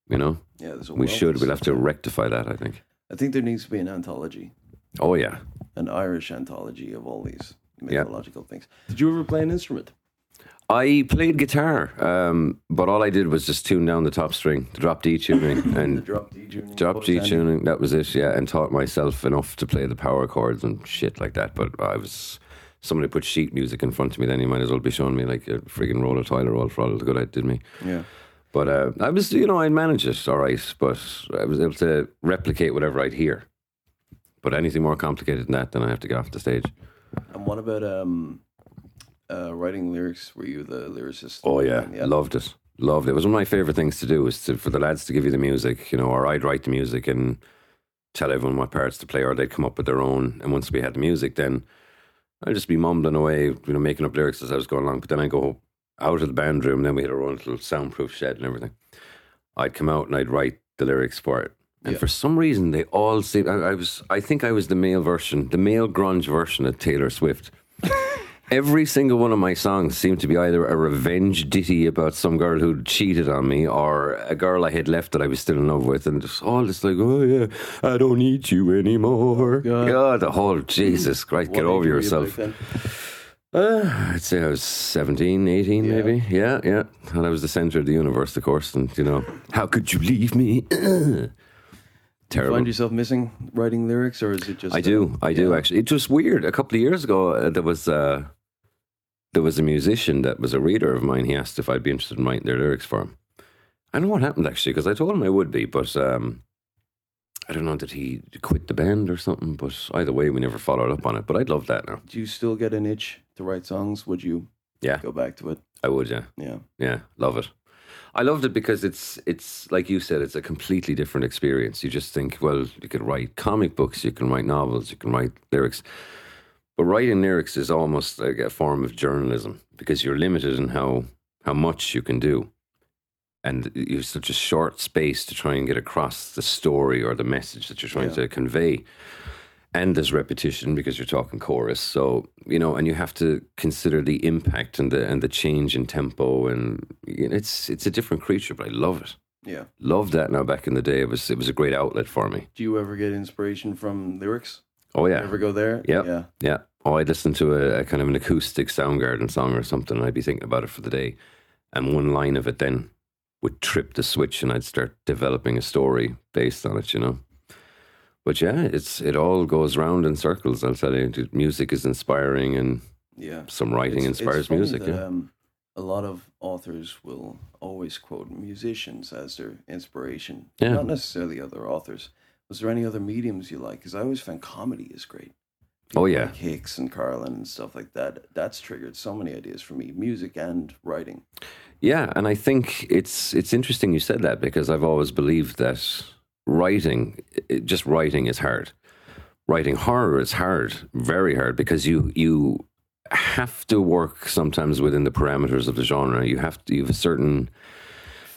[SPEAKER 4] You know,
[SPEAKER 3] Yeah, there's a
[SPEAKER 4] we should. We'll have to rectify that, I think.
[SPEAKER 3] I think there needs to be an anthology,
[SPEAKER 4] Oh, yeah.
[SPEAKER 3] an Irish anthology of all these
[SPEAKER 4] Yeah.
[SPEAKER 3] mythological things. Did you ever play an instrument?
[SPEAKER 4] I played guitar, um, but all I did was just tune down the top string, the drop D tuning, [laughs]
[SPEAKER 3] The
[SPEAKER 4] and
[SPEAKER 3] drop D tuning.
[SPEAKER 4] drop
[SPEAKER 3] both
[SPEAKER 4] G tuning. That was it, yeah. And taught myself enough to play the power chords and shit like that. But I was somebody put sheet music in front of me, then you might as well be showing me like a frigging roll of toilet roll for all the good it did me.
[SPEAKER 3] Yeah.
[SPEAKER 4] But uh, I was, you know, I'd manage it all right, but I was able to replicate whatever I'd hear. But anything more complicated than that, then I have to get off the stage.
[SPEAKER 3] And what about um, uh, writing lyrics? Were you the lyricist?
[SPEAKER 4] Oh yeah,
[SPEAKER 3] yeah.
[SPEAKER 4] loved it. Loved it. It was one of my favorite things to do was to, for the lads to give you the music, you know, or I'd write the music and tell everyone what parts to play, or they'd come up with their own. And once we had the music, then I'd just be mumbling away, you know, making up lyrics as I was going along. But then I'd go out of the band room, and then we had our own little soundproof shed and everything. I'd come out and I'd write the lyrics for it. And
[SPEAKER 3] Yeah.
[SPEAKER 4] for some reason, they all seem. I, I was. I think I was the male version, the male grunge version of Taylor Swift. [laughs] Every single one of my songs seemed to be either a revenge ditty about some girl who cheated on me or a girl I had left that I was still in love with. And just all this like, oh yeah, I don't need you anymore.
[SPEAKER 3] God.
[SPEAKER 4] God, the whole Jesus Christ, get over
[SPEAKER 3] you
[SPEAKER 4] yourself. Uh, I'd say I was 17, 18
[SPEAKER 3] Yeah.
[SPEAKER 4] maybe. Yeah, yeah. And I was the center of the universe, of course. And, you know, how could you leave me? [clears throat] Terrible.
[SPEAKER 3] Find yourself missing writing lyrics, or is it just?
[SPEAKER 4] I do, I do
[SPEAKER 3] yeah.
[SPEAKER 4] actually. It was weird. A couple of years ago, uh, there was uh, there was a musician that was a reader of mine. He asked if I'd be interested in writing their lyrics for him. I don't know what happened actually, because I told him I would be, but um, I don't know did he quit the band or something. But either way, we never followed up on it. But I'd love that now.
[SPEAKER 3] Do you still get an itch to write songs? Would you
[SPEAKER 4] Yeah,
[SPEAKER 3] go back to it?
[SPEAKER 4] I would. Yeah,
[SPEAKER 3] Yeah.
[SPEAKER 4] yeah, love it. I loved it because it's it's like you said, it's a completely different experience. You just think, well, you could write comic books, you can write novels, you can write lyrics, but writing lyrics is almost like a form of journalism because you're limited in how how much you can do, and you have such a short space to try and get across the story or the message that you're trying
[SPEAKER 3] Yeah.
[SPEAKER 4] to convey. And there's repetition because you're talking chorus, so you know, and you have to consider the impact and the and the change in tempo, and you know, it's it's a different creature, but I love it.
[SPEAKER 3] Yeah.
[SPEAKER 4] Loved that. Now back in the day, it was it was a great outlet for me.
[SPEAKER 3] Do you ever get inspiration from lyrics?
[SPEAKER 4] Oh yeah,
[SPEAKER 3] Ever go there?
[SPEAKER 4] Yep.
[SPEAKER 3] Yeah.
[SPEAKER 4] Yeah. Oh, I'd listen to a, a kind of an acoustic Soundgarden song or something, and I'd be thinking about it for the day. And one line of it then would trip the switch, and I'd start developing a story based on it, you know. But yeah, it's it all goes round in circles. I'll tell you, music is inspiring, and
[SPEAKER 3] Yeah.
[SPEAKER 4] some writing
[SPEAKER 3] It's- it's
[SPEAKER 4] inspires
[SPEAKER 3] funny
[SPEAKER 4] music.
[SPEAKER 3] that,
[SPEAKER 4] Yeah.
[SPEAKER 3] um, a lot of authors will always quote musicians as their inspiration,
[SPEAKER 4] Yeah.
[SPEAKER 3] not necessarily other authors. Was there any other mediums you like? Because I always find comedy is great.
[SPEAKER 4] Oh, yeah.
[SPEAKER 3] like Hicks and Carlin and stuff like that. That's triggered so many ideas for me, music and writing.
[SPEAKER 4] Yeah, and I think it's it's interesting you said that because I've always believed that writing, it- just writing, is hard. Writing horror is hard, very hard, because you you have to work sometimes within the parameters of the genre. You have to you have a certain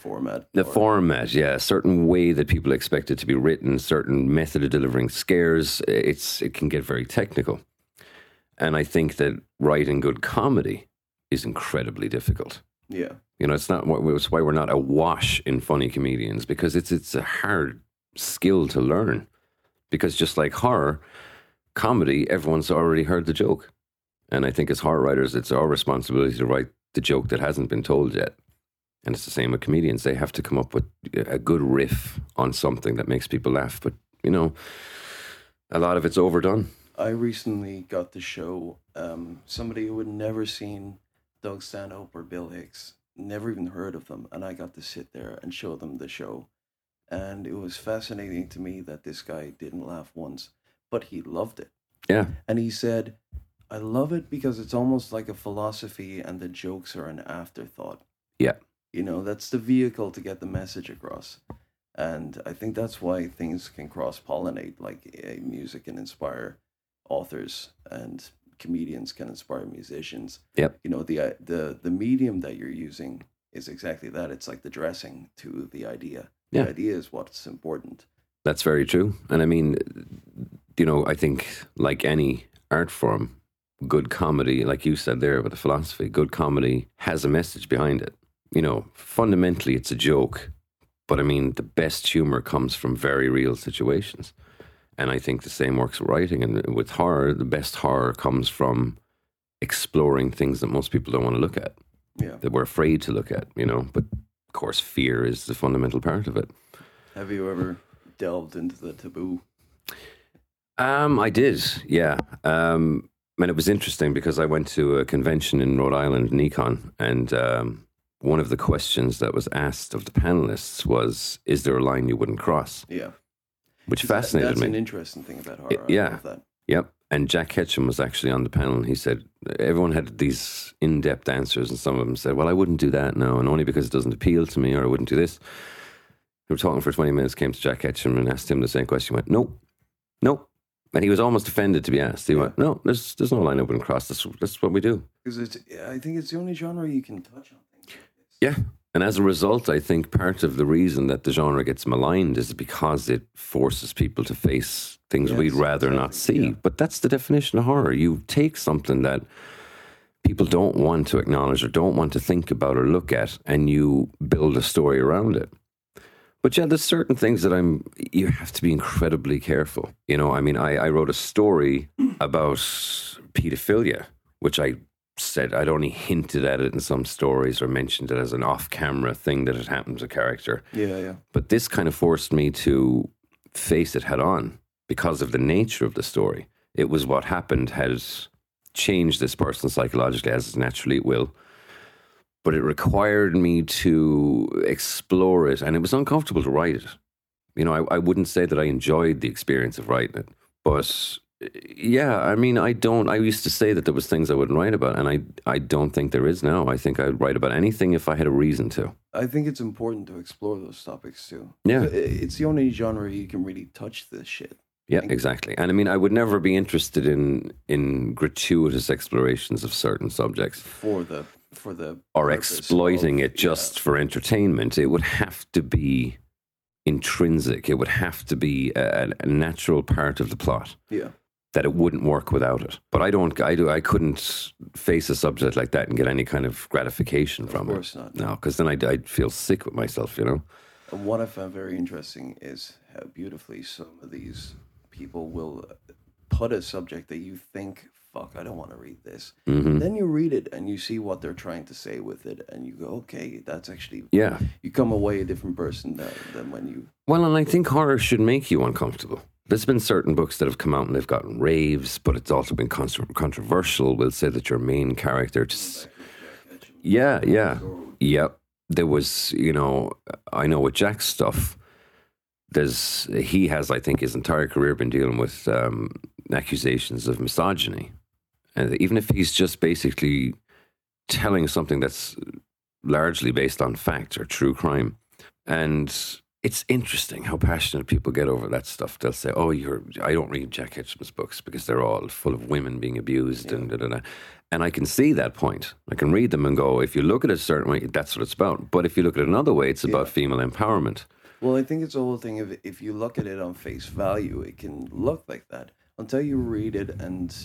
[SPEAKER 3] Format.
[SPEAKER 4] the
[SPEAKER 3] or-
[SPEAKER 4] format, yeah, a certain way that people expect it to be written, certain method of delivering scares. It's it can get very technical, and I think that writing good comedy is incredibly difficult.
[SPEAKER 3] Yeah.
[SPEAKER 4] You know, it's not why- it's why we're not awash in funny comedians because it's it's a hard skill to learn. Because just like horror, comedy, everyone's already heard the joke, and I think as horror writers, it's our responsibility to write the joke that hasn't been told yet. And it's the same with comedians; they have to come up with a good riff on something that makes people laugh. But you know, a lot of it's overdone.
[SPEAKER 3] I recently got to show um, somebody who had never seen Doug Stanhope or Bill Hicks, never even heard of them, and I got to sit there and show them the show. And it was fascinating to me that this guy didn't laugh once, but he loved it.
[SPEAKER 4] Yeah,
[SPEAKER 3] And he said, I love it because it's almost like a philosophy and the jokes are an afterthought.
[SPEAKER 4] yeah,
[SPEAKER 3] You know, that's the vehicle to get the message across. And I think that's why things can cross pollinate, like music can inspire authors and comedians can inspire musicians.
[SPEAKER 4] Yep.
[SPEAKER 3] You know, the the the medium that you're using is exactly that. It's like the dressing to the idea.
[SPEAKER 4] Yeah.
[SPEAKER 3] The idea is what's important.
[SPEAKER 4] That's very true. And I mean, you know, I think like any art form, good comedy, like you said there with the philosophy, good comedy has a message behind it. You know, fundamentally, it's a joke. But I mean, the best humor comes from very real situations. And I think the same works with writing. And with horror, the best horror comes from exploring things that most people don't want to look at,
[SPEAKER 3] Yeah.
[SPEAKER 4] that we're afraid to look at, you know. But of course, fear is the fundamental part of it.
[SPEAKER 3] Have you ever delved into the taboo?
[SPEAKER 4] Um, I did, yeah. Um, and it was interesting because I went to a convention in Rhode Island, NECon, and um, one of the questions that was asked of the panelists was, "Is there a line you wouldn't cross?"
[SPEAKER 3] Yeah.
[SPEAKER 4] Which
[SPEAKER 3] That-
[SPEAKER 4] fascinated
[SPEAKER 3] that's
[SPEAKER 4] me.
[SPEAKER 3] That's an interesting thing about horror. I
[SPEAKER 4] yeah.
[SPEAKER 3] that.
[SPEAKER 4] Yep. And Jack Ketchum was actually on the panel, and he said everyone had these in-depth answers, and some of them said, "Well, I wouldn't do that now, and only because it doesn't appeal to me, or I wouldn't do this." We were talking for twenty minutes, came to Jack Ketchum and asked him the same question. He went, "Nope, nope," and he was almost offended to be asked. He went, "No, there's there's no line wouldn't cross. That's that's what we do."
[SPEAKER 3] Because it's, I think it's the only genre you can touch on like.
[SPEAKER 4] Yeah. And as a result, I think part of the reason that the genre gets maligned is because it forces people to face things
[SPEAKER 3] Yes,
[SPEAKER 4] we'd rather not see.
[SPEAKER 3] yeah.
[SPEAKER 4] But that's the definition of horror. You take something that people don't want to acknowledge or don't want to think about or look at, and you build a story around it. But yeah, there's certain things that I'm. You have to be incredibly careful. You know, I mean, I, I wrote a story about pedophilia, which I said I'd only hinted at it in some stories or mentioned it as an off-camera thing that had happened to a character.
[SPEAKER 3] Yeah, yeah.
[SPEAKER 4] But this kind of forced me to face it head on because of the nature of the story. It was what happened has changed this person psychologically, as naturally it will. But it required me to explore it, and it was uncomfortable to write it. You know, I, I wouldn't say that I enjoyed the experience of writing it, but yeah, I mean, I don't. I used to say that there was things I wouldn't write about, and I I don't think there is now. I think I'd write about anything if I had a reason to.
[SPEAKER 3] I think it's important to explore those topics too.
[SPEAKER 4] Yeah.
[SPEAKER 3] It's the only genre you can really touch this shit.
[SPEAKER 4] Yeah, exactly. And I mean, I would never be interested in in gratuitous explorations of certain subjects
[SPEAKER 3] for the for the
[SPEAKER 4] or exploiting
[SPEAKER 3] of-
[SPEAKER 4] it just for entertainment. It would have to be intrinsic. It would have to be a, a natural part of the plot
[SPEAKER 3] yeah.
[SPEAKER 4] That it wouldn't work without it. But I don't. I do. I couldn't face a subject like that and get any kind of gratification from it.
[SPEAKER 3] Of course not.
[SPEAKER 4] No, because then I'd, I'd feel sick with myself. You know.
[SPEAKER 3] And what I found very interesting is how beautifully some of these people will put a subject that you think, fuck, I don't want to read this.
[SPEAKER 4] hmm
[SPEAKER 3] Then you read it and you see what they're trying to say with it, and you go, okay, that's actually,
[SPEAKER 4] Yeah.
[SPEAKER 3] you come away a different person than, than when you,
[SPEAKER 4] Well, and I think horror should make you uncomfortable. There's been certain books that have come out and they've gotten raves, but it's also been contro- controversial. We'll say that your main character, just, Yeah, yeah, yep. There was, you know, I know with Jack's stuff. There's he has, I think, his entire career been dealing with um, accusations of misogyny, and even if he's just basically telling something that's largely based on fact or true crime, and it's interesting how passionate people get over that stuff. They'll say, "Oh, you're I don't read Jack Ketchum's books because they're all full of women being abused and da, da, da. and I can see that point. I can read them and go, if you look at it a certain way, that's what it's about. But if you look at it another way, it's about female empowerment.
[SPEAKER 3] Well, I think it's the whole thing of if you look at it on face value, it can look like that until you read it and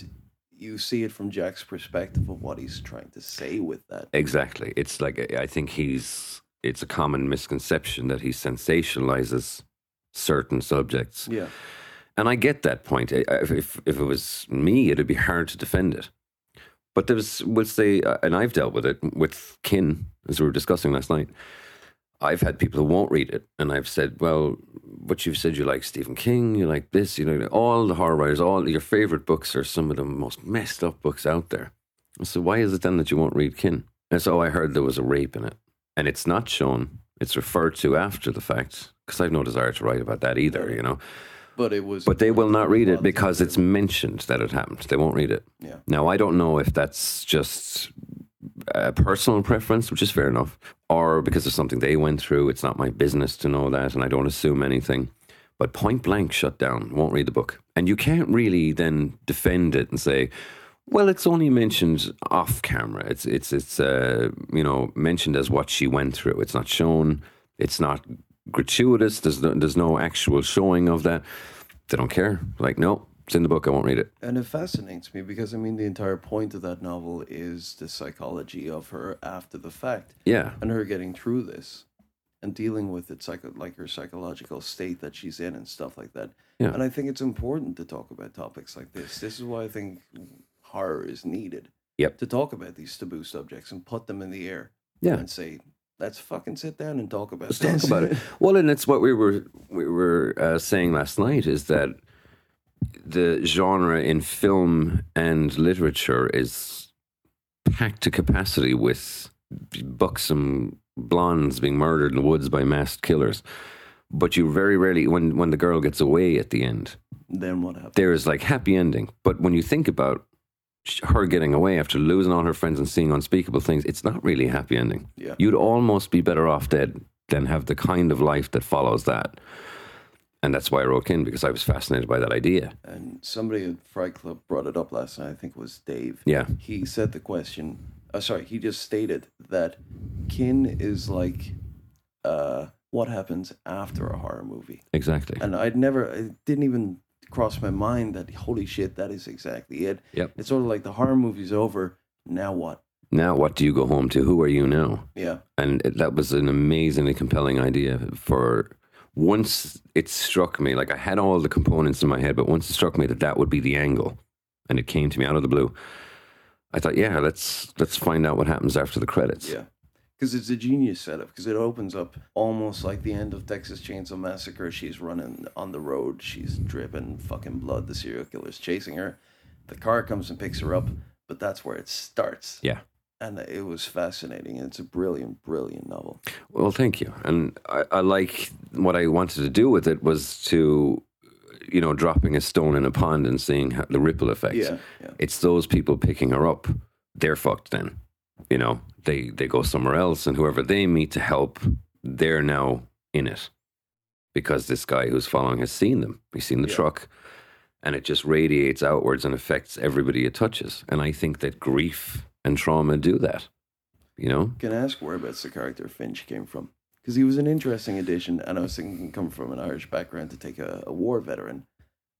[SPEAKER 3] you see it from Jack's perspective of what he's trying to say with that.
[SPEAKER 4] Exactly. It's like I think he's. It's a common misconception that he sensationalizes certain subjects.
[SPEAKER 3] Yeah.
[SPEAKER 4] And I get that point. I- I- If, if it was me, it'd be hard to defend it. But there's, we'll say, uh, and I've dealt with it with Kin, as we were discussing last night. I've had people who won't read it, and I've said, "Well, but you've said you like Stephen King, you like this, you know, all the horror writers, all your favorite books are some of the most messed up books out there." So why is it then that you won't read Kin? And so I heard there was a rape in it, and it's not shown; it's referred to after the fact. Because I've no desire to write about that either, you know.
[SPEAKER 3] But it was.
[SPEAKER 4] But they will not read it because it's mentioned that it happened. They won't read it.
[SPEAKER 3] Yeah.
[SPEAKER 4] Now, I don't know if that's just a personal preference, which is fair enough, or because of something they went through. It's not my business to know that, and I don't assume anything. But point blank, shut down, won't read the book. And you can't really then defend it and say, well, it's only mentioned off camera. It's it's it's uh, you know mentioned as what she went through. It's not shown. It's not gratuitous. There's no, there's no actual showing of that. They don't care. Like, no, it's in the book. I won't read it.
[SPEAKER 3] And it fascinates me because I mean the entire point of that novel is the psychology of her after the fact
[SPEAKER 4] Yeah,
[SPEAKER 3] and her getting through this and dealing with it psycho like her psychological state that she's in and stuff like that.
[SPEAKER 4] Yeah.
[SPEAKER 3] And I think it's important to talk about topics like this. This is why I think horror is needed.
[SPEAKER 4] Yep.
[SPEAKER 3] To talk about these taboo subjects and put them in the air.
[SPEAKER 4] Yeah.
[SPEAKER 3] And say, let's fucking sit down and talk about
[SPEAKER 4] Let's
[SPEAKER 3] this.
[SPEAKER 4] talk about it. [laughs] Well, and it's what we were we were uh, saying last night is that the genre in film and literature is packed to capacity with buxom blondes being murdered in the woods by masked killers. But you very rarely, when when the girl gets away at the end,
[SPEAKER 3] then what happens?
[SPEAKER 4] there is like happy ending. But when you think about her getting away after losing all her friends and seeing unspeakable things, it's not really a happy ending.
[SPEAKER 3] Yeah.
[SPEAKER 4] You'd almost be better off dead than have the kind of life that follows that. And that's why I wrote in because I was fascinated by that idea.
[SPEAKER 3] And somebody at Fright Club brought it up last night. I think it was Dave.
[SPEAKER 4] Yeah.
[SPEAKER 3] He said the question. Uh, sorry, he just stated that Kin is like uh, what happens after a horror movie.
[SPEAKER 4] Exactly.
[SPEAKER 3] And I'd never, it didn't even cross my mind that holy shit, that is exactly it.
[SPEAKER 4] Yep.
[SPEAKER 3] It's sort of like the horror movie's over. Now what?
[SPEAKER 4] Now, what do you go home to? Who are you now?
[SPEAKER 3] Yeah.
[SPEAKER 4] And it, that was an amazingly compelling idea for once it struck me, like I had all the components in my head, but once it struck me that that would be the angle and it came to me out of the blue, I thought, yeah, let's let's find out what happens after the credits.
[SPEAKER 3] Yeah. Because it's a genius setup. Because it opens up almost like the end of Texas Chainsaw Massacre. She's running on the road. She's dripping fucking blood. The serial killer's chasing her. The car comes and picks her up. But that's where it starts.
[SPEAKER 4] Yeah.
[SPEAKER 3] And it was fascinating. It's a brilliant, brilliant novel.
[SPEAKER 4] Well, thank you. And I, I like what I wanted to do with it was to, you know, dropping a stone in a pond and seeing how, the ripple effects.
[SPEAKER 3] Yeah, yeah.
[SPEAKER 4] It's those people picking her up. They're fucked then. You know, they they go somewhere else, and whoever they meet to help, they're now in it because this guy who's following has seen them. He's seen the
[SPEAKER 3] Yeah.
[SPEAKER 4] truck, and it just radiates outwards and affects everybody it touches. And I think that grief and trauma do that. You know,
[SPEAKER 3] Can I ask whereabouts the character Finch came from? Because he was an interesting addition. And I was thinking, come from an Irish background to take a, a war veteran.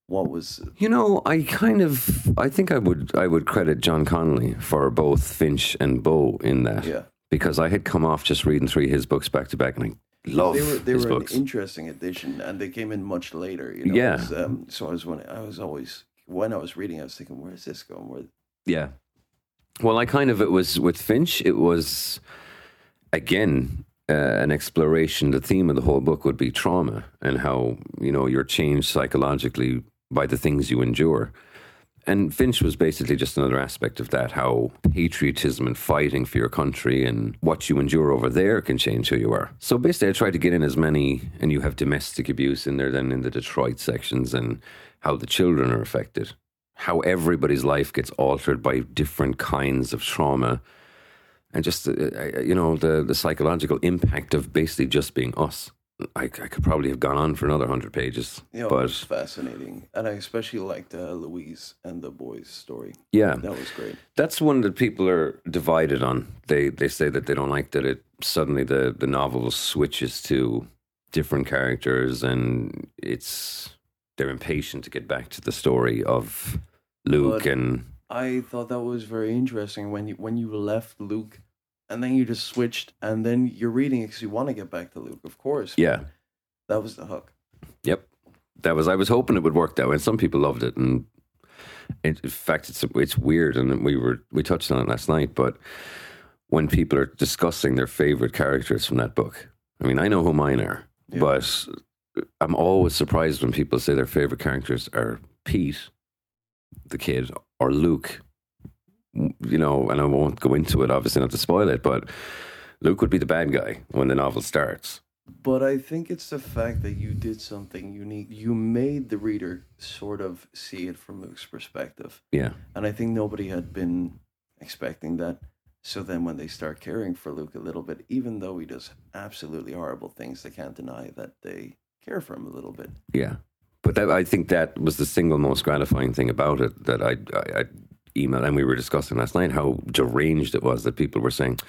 [SPEAKER 3] What was.
[SPEAKER 4] You know, I kind of I think I would I would credit John Connolly for both Finch and Bow in that.
[SPEAKER 3] Yeah.
[SPEAKER 4] Because I had come off just reading three of his books back to back and I love
[SPEAKER 3] they were they were
[SPEAKER 4] books.
[SPEAKER 3] an interesting addition, and they came in much later. You know,
[SPEAKER 4] Yeah.
[SPEAKER 3] Was, um, so I was when I was always when I was reading, I was thinking, where's this going? Where
[SPEAKER 4] yeah. Well, I kind of it was with Finch, it was again uh, an exploration. The theme of the whole book would be trauma and how, you know, you're changed psychologically by the things you endure. And Finch was basically just another aspect of that how patriotism and fighting for your country and what you endure over there can change who you are. So basically, I tried to get in as many, and you have domestic abuse in there, then in the Detroit sections, and how the children are affected, how everybody's life gets altered by different kinds of trauma, and just, uh, uh, you know, the, the psychological impact of basically just being us. I, I could probably have gone on for another 100 pages.
[SPEAKER 3] You know,
[SPEAKER 4] but
[SPEAKER 3] it was fascinating, and I especially liked uh, Louise and the boys' story.
[SPEAKER 4] yeah.
[SPEAKER 3] That was great.
[SPEAKER 4] That's one that people are divided on. They they say that they don't like that it suddenly the the novel switches to different characters and it's they're impatient to get back to the story of Luke
[SPEAKER 3] But-
[SPEAKER 4] and
[SPEAKER 3] I thought that was very interesting when you when you left Luke, and then you just switched, and then you're reading it because you want to get back to Luke, of course.
[SPEAKER 4] yeah,
[SPEAKER 3] that was the hook.
[SPEAKER 4] yep. That was I was hoping it would work that way. And some people loved it and in fact it's it's weird and we were we touched on it last night but when people are discussing their favorite characters from that book. I mean, I know who mine are,
[SPEAKER 3] Yeah.
[SPEAKER 4] but I'm always surprised when people say their favorite characters are Pete, the kid, or Luke. You know, and I won't go into it, obviously, not to spoil it, but Luke would be the bad guy when the novel starts.
[SPEAKER 3] But I think it's the fact that you did something unique. You made the reader sort of see it from Luke's perspective.
[SPEAKER 4] Yeah,
[SPEAKER 3] And I think nobody had been expecting that. So then when they start caring for Luke a little bit, even though he does absolutely horrible things, they can't deny that they care for him a little bit.
[SPEAKER 4] yeah. But that, I think that was the single most gratifying thing about it that I, I, I emailed, and we were discussing last night how deranged it was that people were saying,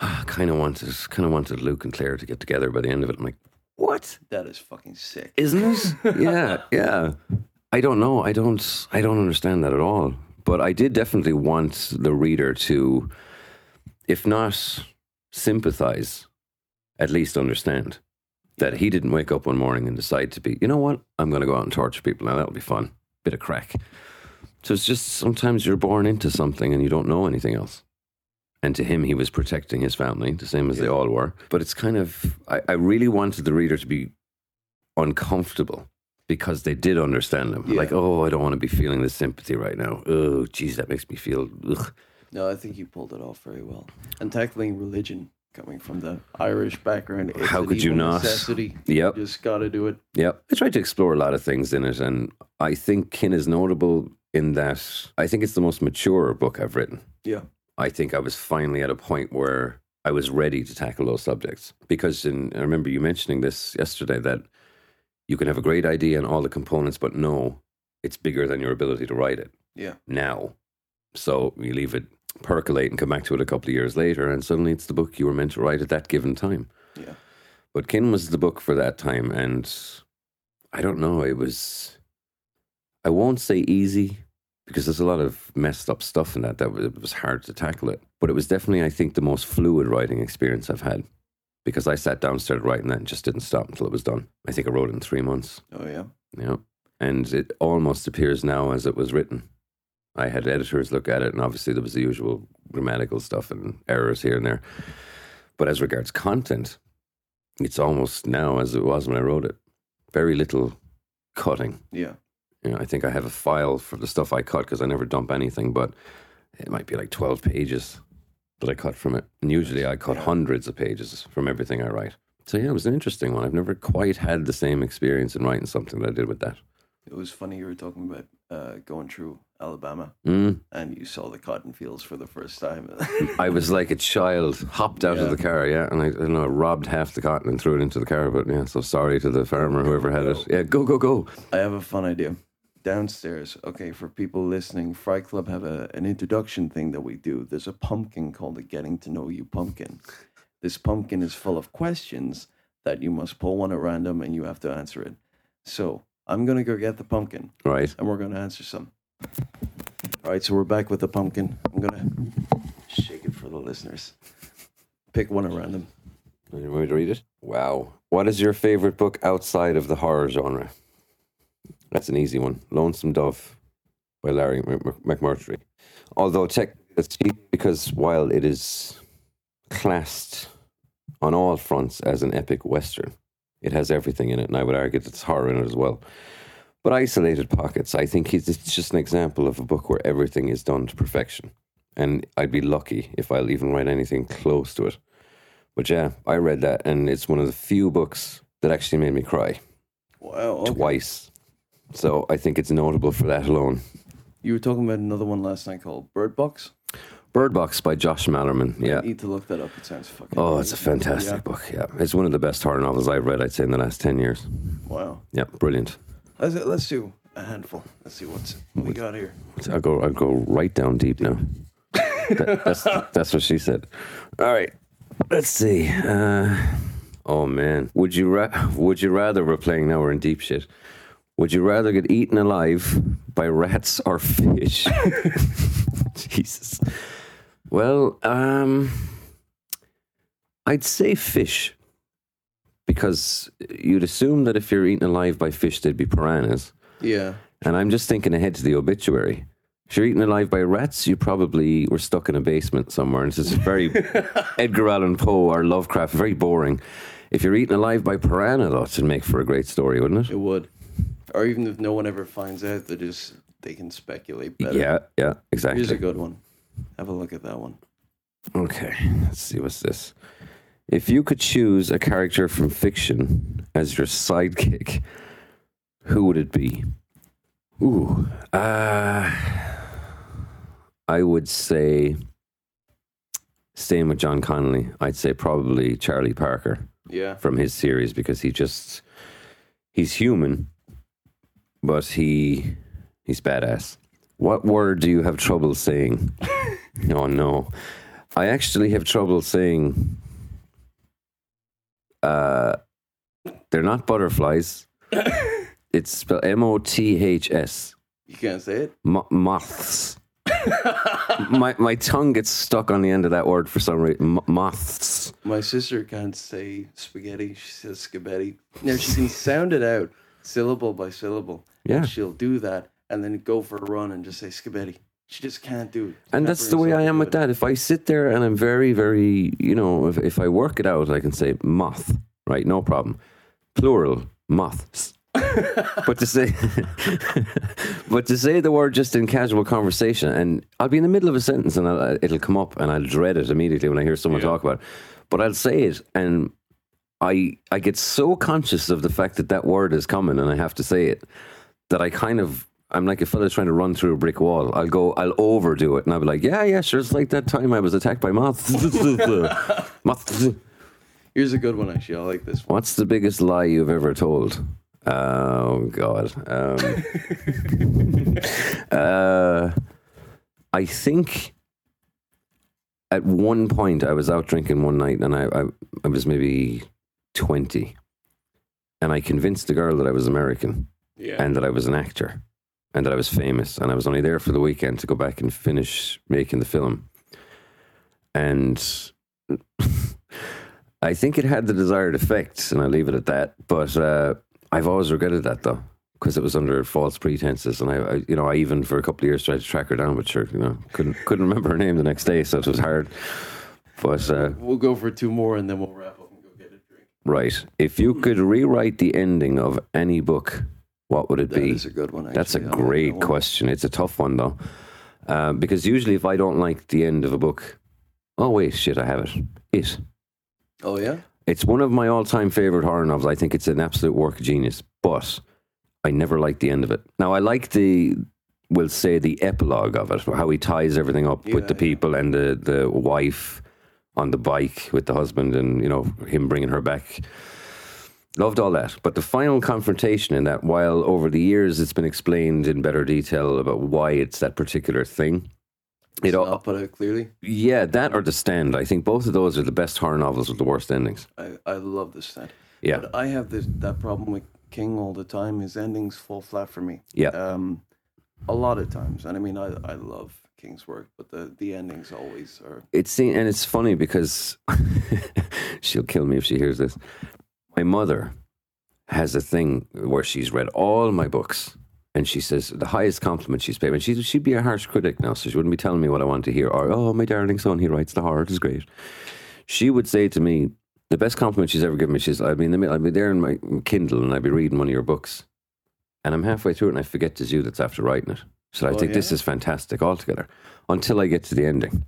[SPEAKER 4] "Ah, kind of wanted, kind of wanted Luke and Claire to get together by the end of it. I'm like, what?
[SPEAKER 3] That is fucking sick.
[SPEAKER 4] isn't it? [laughs] yeah, yeah. I don't know. I don't. I don't understand that at all. But I did definitely want the reader to, if not sympathize, at least understand that he didn't wake up one morning and decide to be. You know what? I'm going to go out and torture people now. That'll be fun. Bit of crack. So it's just sometimes you're born into something and you don't know anything else. And to him, he was protecting his family, the same as they all were. But it's kind of, I, I really wanted the reader to be uncomfortable because they did understand him.
[SPEAKER 3] Yeah.
[SPEAKER 4] Like, oh, I don't want to be feeling this sympathy right now. Oh, geez, that makes me feel. Ugh.
[SPEAKER 3] No, I think you pulled it off very well. And tackling religion coming from the Irish background. It's
[SPEAKER 4] How could you not?
[SPEAKER 3] Necessity.
[SPEAKER 4] Yep.
[SPEAKER 3] You just got to do it.
[SPEAKER 4] Yep. I tried to explore a lot of things in it, and I think Kin is notable in that I think it's the most mature book I've written.
[SPEAKER 3] Yeah.
[SPEAKER 4] I think I was finally at a point where I was ready to tackle those subjects. Because in, I remember you mentioning this yesterday that you can have a great idea and all the components, but no, it's bigger than your ability to write it
[SPEAKER 3] Yeah.
[SPEAKER 4] now. So you leave it percolate and come back to it a couple of years later, and suddenly it's the book you were meant to write at that given time.
[SPEAKER 3] Yeah.
[SPEAKER 4] But Kin was the book for that time, and I don't know, it was, I won't say easy because there's a lot of messed up stuff in that that was, it was hard to tackle it. But it was definitely, I think, the most fluid writing experience I've had because I sat down, started writing that, and just didn't stop until it was done. I think I wrote it in three months.
[SPEAKER 3] Oh, yeah.
[SPEAKER 4] Yeah. And it almost appears now as it was written. I had editors look at it, and obviously there was the usual grammatical stuff and errors here and there. But as regards content, it's almost now as it was when I wrote it. Very little cutting.
[SPEAKER 3] Yeah.
[SPEAKER 4] You know, I think I have a file for the stuff I cut because I never dump anything, but it might be like 12 pages that I cut from it. And usually I cut hundreds of pages from everything I write. So yeah, it was an interesting one. I've never quite had the same experience in writing something that I did with that.
[SPEAKER 3] It was funny you were talking about uh, going through Alabama
[SPEAKER 4] Mm.
[SPEAKER 3] and you saw the cotton fields for the first time. [laughs]
[SPEAKER 4] I was like a child, hopped out
[SPEAKER 3] Yeah.
[SPEAKER 4] of the car, yeah, and I, I don't know, robbed half the cotton and threw it into the car. But yeah, so sorry to the farmer, whoever had it. Yeah, go, go, go.
[SPEAKER 3] I have a fun idea. Downstairs, okay, for people listening, Fright Club have a, an introduction thing that we do. There's a pumpkin called the Getting to Know You pumpkin. This pumpkin is full of questions that you must pull one at random and you have to answer it. So I'm going to go get the pumpkin
[SPEAKER 4] Right.
[SPEAKER 3] and we're going to answer some. All right, so we're back with the pumpkin. I'm going to shake it for the listeners. Pick one at random.
[SPEAKER 4] You want me to read it? Wow. What is your favorite book outside of the horror genre? That's an easy one. Lonesome Dove by Larry Mc- Mc- McMurtry. Although technically it's cheap because while it is classed on all fronts as an epic western, it has everything in it, and I would argue that it's horror in it as well. But isolated pockets, I think he's, it's just an example of a book where everything is done to perfection. And I'd be lucky if I'll even write anything close to it. But yeah, I read that, and it's one of the few books that actually made me cry
[SPEAKER 3] Wow. okay.
[SPEAKER 4] twice. So I think it's notable for that alone.
[SPEAKER 3] You were talking about another one last night called Bird Box.
[SPEAKER 4] Bird Box by Josh Malerman. Yeah.
[SPEAKER 3] I need to look that up. It sounds fucking.
[SPEAKER 4] Oh, it's a fantastic
[SPEAKER 3] Yeah.
[SPEAKER 4] book. Yeah. It's one of the best horror novels I've read, I'd say, in the last 10 years.
[SPEAKER 3] Wow.
[SPEAKER 4] Yeah, brilliant.
[SPEAKER 3] Let's, let's do a handful. Let's see what's what we got here.
[SPEAKER 4] I'll go, I'll go right down deep now. That- that's, [laughs] that's what she said. All right. Let's see. Uh, oh, man. Would you, ra- would you rather, we're playing now, we're in deep shit. Would you rather get eaten alive by rats or fish? [laughs] Jesus. Well, um, I'd say fish because you'd assume that if you're eaten alive by fish, they'd be piranhas.
[SPEAKER 3] Yeah.
[SPEAKER 4] And I'm just thinking ahead to the obituary. If you're eaten alive by rats, you probably were stuck in a basement somewhere. And it's very [laughs] Edgar Allan Poe or Lovecraft, very boring. If you're eaten alive by piranha, though, it'd make for a great story, wouldn't
[SPEAKER 3] It
[SPEAKER 4] it?
[SPEAKER 3] would. Or even if no one ever finds out, they just they can speculate better.
[SPEAKER 4] Yeah, yeah, exactly.
[SPEAKER 3] Here's a good one. Have a look at that one.
[SPEAKER 4] Okay, let's see what's this. If you could choose a character from fiction as your sidekick, who would it be? Ooh, uh, I would say, staying with John Connolly, I'd say probably Charlie Parker
[SPEAKER 3] Yeah.
[SPEAKER 4] from his series because he just he's human, but he he's badass. What word do you have trouble saying? [laughs] oh no, I actually have trouble saying. Uh, they're not butterflies. [coughs] it's spelled M O T H S.
[SPEAKER 3] You can't say it.
[SPEAKER 4] Mo- Moths. [laughs] my my tongue gets stuck on the end of that word for some reason. Mo- Moths.
[SPEAKER 3] My sister can't say spaghetti. She says spaghetti. Now she can sound it out syllable by syllable.
[SPEAKER 4] Yeah.
[SPEAKER 3] She'll do that and then go for a run and just say spaghetti. She just can't do it. She
[SPEAKER 4] And that's the way I am with
[SPEAKER 3] it.
[SPEAKER 4] that. If I sit there and I'm very, very, you know, if, if I work it out, I can say moth, right? No problem. Plural, moths. [laughs] but to say, [laughs] but to say the word just in casual conversation, and I'll be in the middle of a sentence and I'll, it'll come up, and I'll dread it immediately when I hear someone talk about it. But I'll say it, and I I get so conscious of the fact that that word is coming, and I have to say it, that I kind of I'm like a fella trying to run through a brick wall. I'll go, I'll overdo it, and I'll be like, yeah, yeah, sure. It's like that time I was attacked by moths. [laughs] moths.
[SPEAKER 3] Here's a good one, actually. I like this one.
[SPEAKER 4] What's the biggest lie you've ever told? Oh God. Um, [laughs] uh, I think at one point I was out drinking one night, and I, I I was maybe twenty, and I convinced the girl that I was American
[SPEAKER 3] Yeah.
[SPEAKER 4] and that I was an actor and that I was famous and I was only there for the weekend to go back and finish making the film. And [laughs] I think it had the desired effect, and I leave it at that. But uh, I've always regretted that though, because it was under false pretenses, and I, I, you know, I even for a couple of years tried to track her down, but sure, you know, couldn't couldn't remember her name the next day, so it was hard. But uh,
[SPEAKER 3] We'll go for two more and then we'll wrap up and go get a drink.
[SPEAKER 4] Right, if you could rewrite the ending of any book, what would it
[SPEAKER 3] That
[SPEAKER 4] be?
[SPEAKER 3] That's a good one. Actually.
[SPEAKER 4] That's a
[SPEAKER 3] like that
[SPEAKER 4] great question. It's a tough one though, um, because usually if I don't like the end of a book, oh wait, shit, I have it. It.
[SPEAKER 3] Oh yeah.
[SPEAKER 4] It's one of my all-time favorite horror novels. I think it's an absolute work of genius, but I never liked the end of it. Now I like the, we'll say the epilogue of it, how he ties everything up with
[SPEAKER 3] Yeah,
[SPEAKER 4] the
[SPEAKER 3] yeah.
[SPEAKER 4] people and the the wife on the bike with the husband, and you know him bringing her back. Loved all that, but the final confrontation in that, while over the years it's been explained in better detail about why it's that particular thing, it all,
[SPEAKER 3] not put out clearly.
[SPEAKER 4] yeah, that or The Stand. I think both of those are the best horror novels with the worst endings.
[SPEAKER 3] I, I love this stand.
[SPEAKER 4] Yeah,
[SPEAKER 3] But I have this that problem with King all the time. His endings fall flat for me.
[SPEAKER 4] yeah.
[SPEAKER 3] Um, a lot of times, and I mean, I I love King's work, but the the endings always are.
[SPEAKER 4] It's and it's funny because [laughs] she'll kill me if she hears this. My mother has a thing where she's read all my books, and she says the highest compliment she's paid. And she she'd be a harsh critic now, so she wouldn't be telling me what I want to hear. Or oh, my darling son, he writes the horror. is great. She would say to me, the best compliment she's ever given me. She's I'd be in the middle, I'd be there in my Kindle, and I'd be reading one of your books. and I'm halfway through it and I forget it's you that's after writing it. So I
[SPEAKER 3] Oh,
[SPEAKER 4] think this is fantastic altogether until I get to the ending.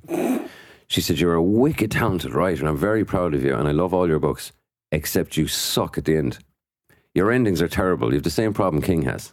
[SPEAKER 4] She said, You're a wicked talented writer, and I'm very proud of you, and I love all your books, except you suck at the end. Your endings are terrible. You have the same problem King has.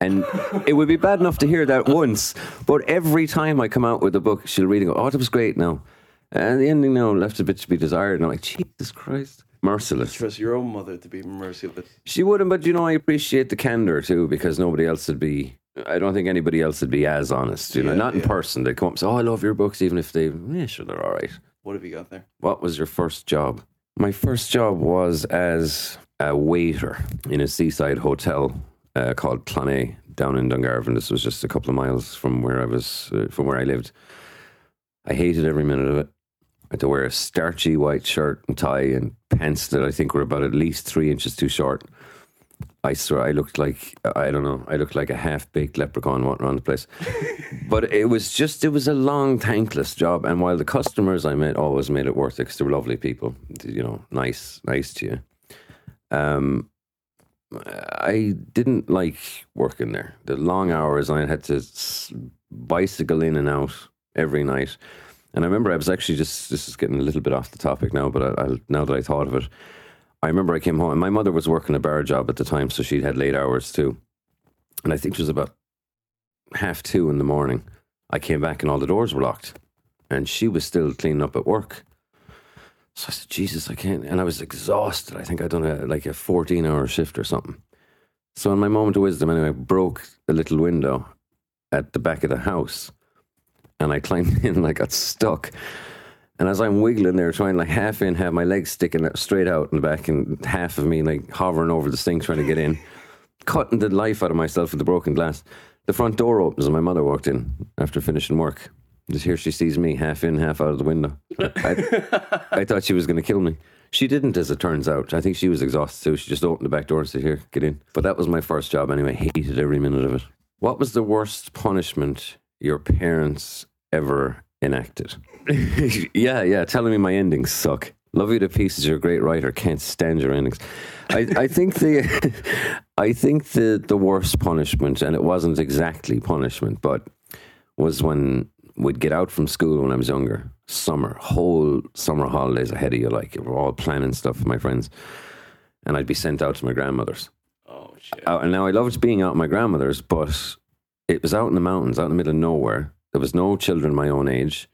[SPEAKER 4] And it would be bad enough to hear that once, but every time I come out with a book, she'll read and go, Oh, that was great now. And the ending now left a bit to be desired. And I'm like, Jesus Christ. Merciless.
[SPEAKER 3] Trust your own mother to be merciless.
[SPEAKER 4] She wouldn't, but you know, I appreciate the candor too because nobody else would be. I don't think anybody else would be as honest. You know,
[SPEAKER 3] Yeah,
[SPEAKER 4] not in
[SPEAKER 3] yeah.
[SPEAKER 4] person. They come up and say, "Oh, I love your books," even if they, yeah, sure, they're all right.
[SPEAKER 3] What have you got there?
[SPEAKER 4] What was your first job? My first job was as a waiter in a seaside hotel uh, called Clonea down in Dungarvan. This was just a couple of miles from where I was, uh, from where I lived. I hated every minute of it. I had to wear a starchy white shirt and tie and pants that I think were about at least three inches too short. I swear, I looked like I don't know. I looked like a half baked leprechaun walking around the place. [laughs] but it was just it was a long, thankless job. And while the customers I met always made it worth it because they were lovely people, you know, nice, nice to you. Um, I didn't like working there. The long hours, I had to bicycle in and out every night. And I remember I was actually just this is getting a little bit off the topic now, but I, I, now that I thought of it, I remember I came home. and My mother was working a bar job at the time, so she'd had late hours too. And I think it was about half two in the morning. I came back and all the doors were locked, and she was still cleaning up at work. So I said, "Jesus, I can't." And I was exhausted. I think I'd done a, like a fourteen-hour shift or something. So in my moment of wisdom, anyway, I broke a little window at the back of the house, and I climbed [laughs] in and I got stuck. And as I'm wiggling there, trying like half in, have my legs sticking straight out in the back, and half of me like hovering over the thing trying to get in, [laughs] cutting the life out of myself with the broken glass. The front door opens and my mother walked in after finishing work. Just here she sees me half in, half out of the window. I, I thought she was going to kill me. She didn't, as it turns out. I think she was exhausted so She just opened the back door and said, "Here, get in." But that was my first job anyway. Hated every minute of it. What was the worst punishment your parents ever enacted? [laughs] yeah, yeah. Telling me my endings suck. Love you to pieces. You're a great writer. Can't stand your endings. I, I think the, [laughs] I think the the worst punishment, and it wasn't exactly punishment, but was when we'd get out from school when I was younger. Summer, whole summer holidays ahead of you. Like we're all planning stuff with my friends, and I'd be sent out to my grandmother's.
[SPEAKER 3] Oh shit.
[SPEAKER 4] Uh, and now I loved being out at my grandmother's, but it was out in the mountains, out in the middle of nowhere. There was no children my own age,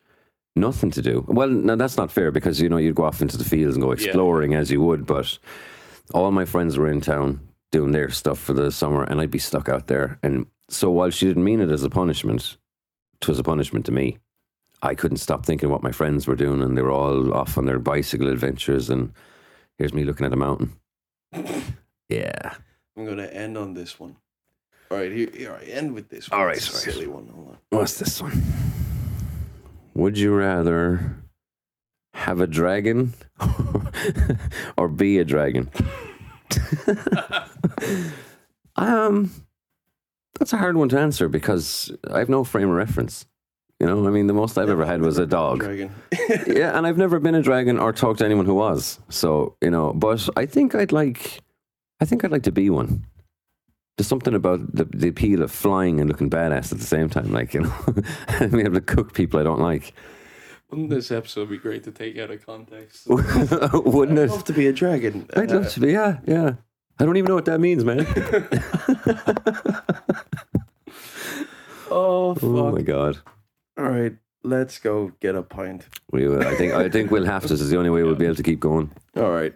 [SPEAKER 4] nothing to do. Well, now that's not fair because you know you'd go off into the fields and go exploring as you would, but all my friends were in town doing their stuff for the summer, and I'd be stuck out there. And so while she didn't mean it as a punishment, it was a punishment to me. I couldn't stop thinking what my friends were doing, and they were all off on their bicycle adventures, and here's me looking at a mountain. [laughs] Yeah.
[SPEAKER 3] I'm going to end on this one. All right, here, here I end with this one.
[SPEAKER 4] All right,
[SPEAKER 3] It's
[SPEAKER 4] sorry.
[SPEAKER 3] silly one. Hold on.
[SPEAKER 4] What's this one? Would you rather have a dragon [laughs] or be a dragon? [laughs] um, that's a hard one to answer because I have no frame of reference. You know, I mean, the most I've ever had was a dog.
[SPEAKER 3] Dragon. [laughs]
[SPEAKER 4] Yeah, and I've never been a dragon or talked to anyone who was. So you know, but I think I'd like, I think I'd like to be one. There's something about the, the appeal of flying and looking badass at the same time, like you know, [laughs] being able to cook people I don't like.
[SPEAKER 1] Wouldn't this episode be great to take out of context? [laughs]
[SPEAKER 4] Wouldn't
[SPEAKER 3] I'd
[SPEAKER 4] it?
[SPEAKER 3] love to be a dragon.
[SPEAKER 4] I'd
[SPEAKER 3] Uh,
[SPEAKER 4] love to be. Yeah, yeah. I don't even know what that means, man. [laughs]
[SPEAKER 3] Oh, fuck.
[SPEAKER 4] oh my god.
[SPEAKER 3] All right, let's go get a pint.
[SPEAKER 4] We, will- I think, I think we'll have to. This is the only way we'll be able to keep going.
[SPEAKER 3] All right.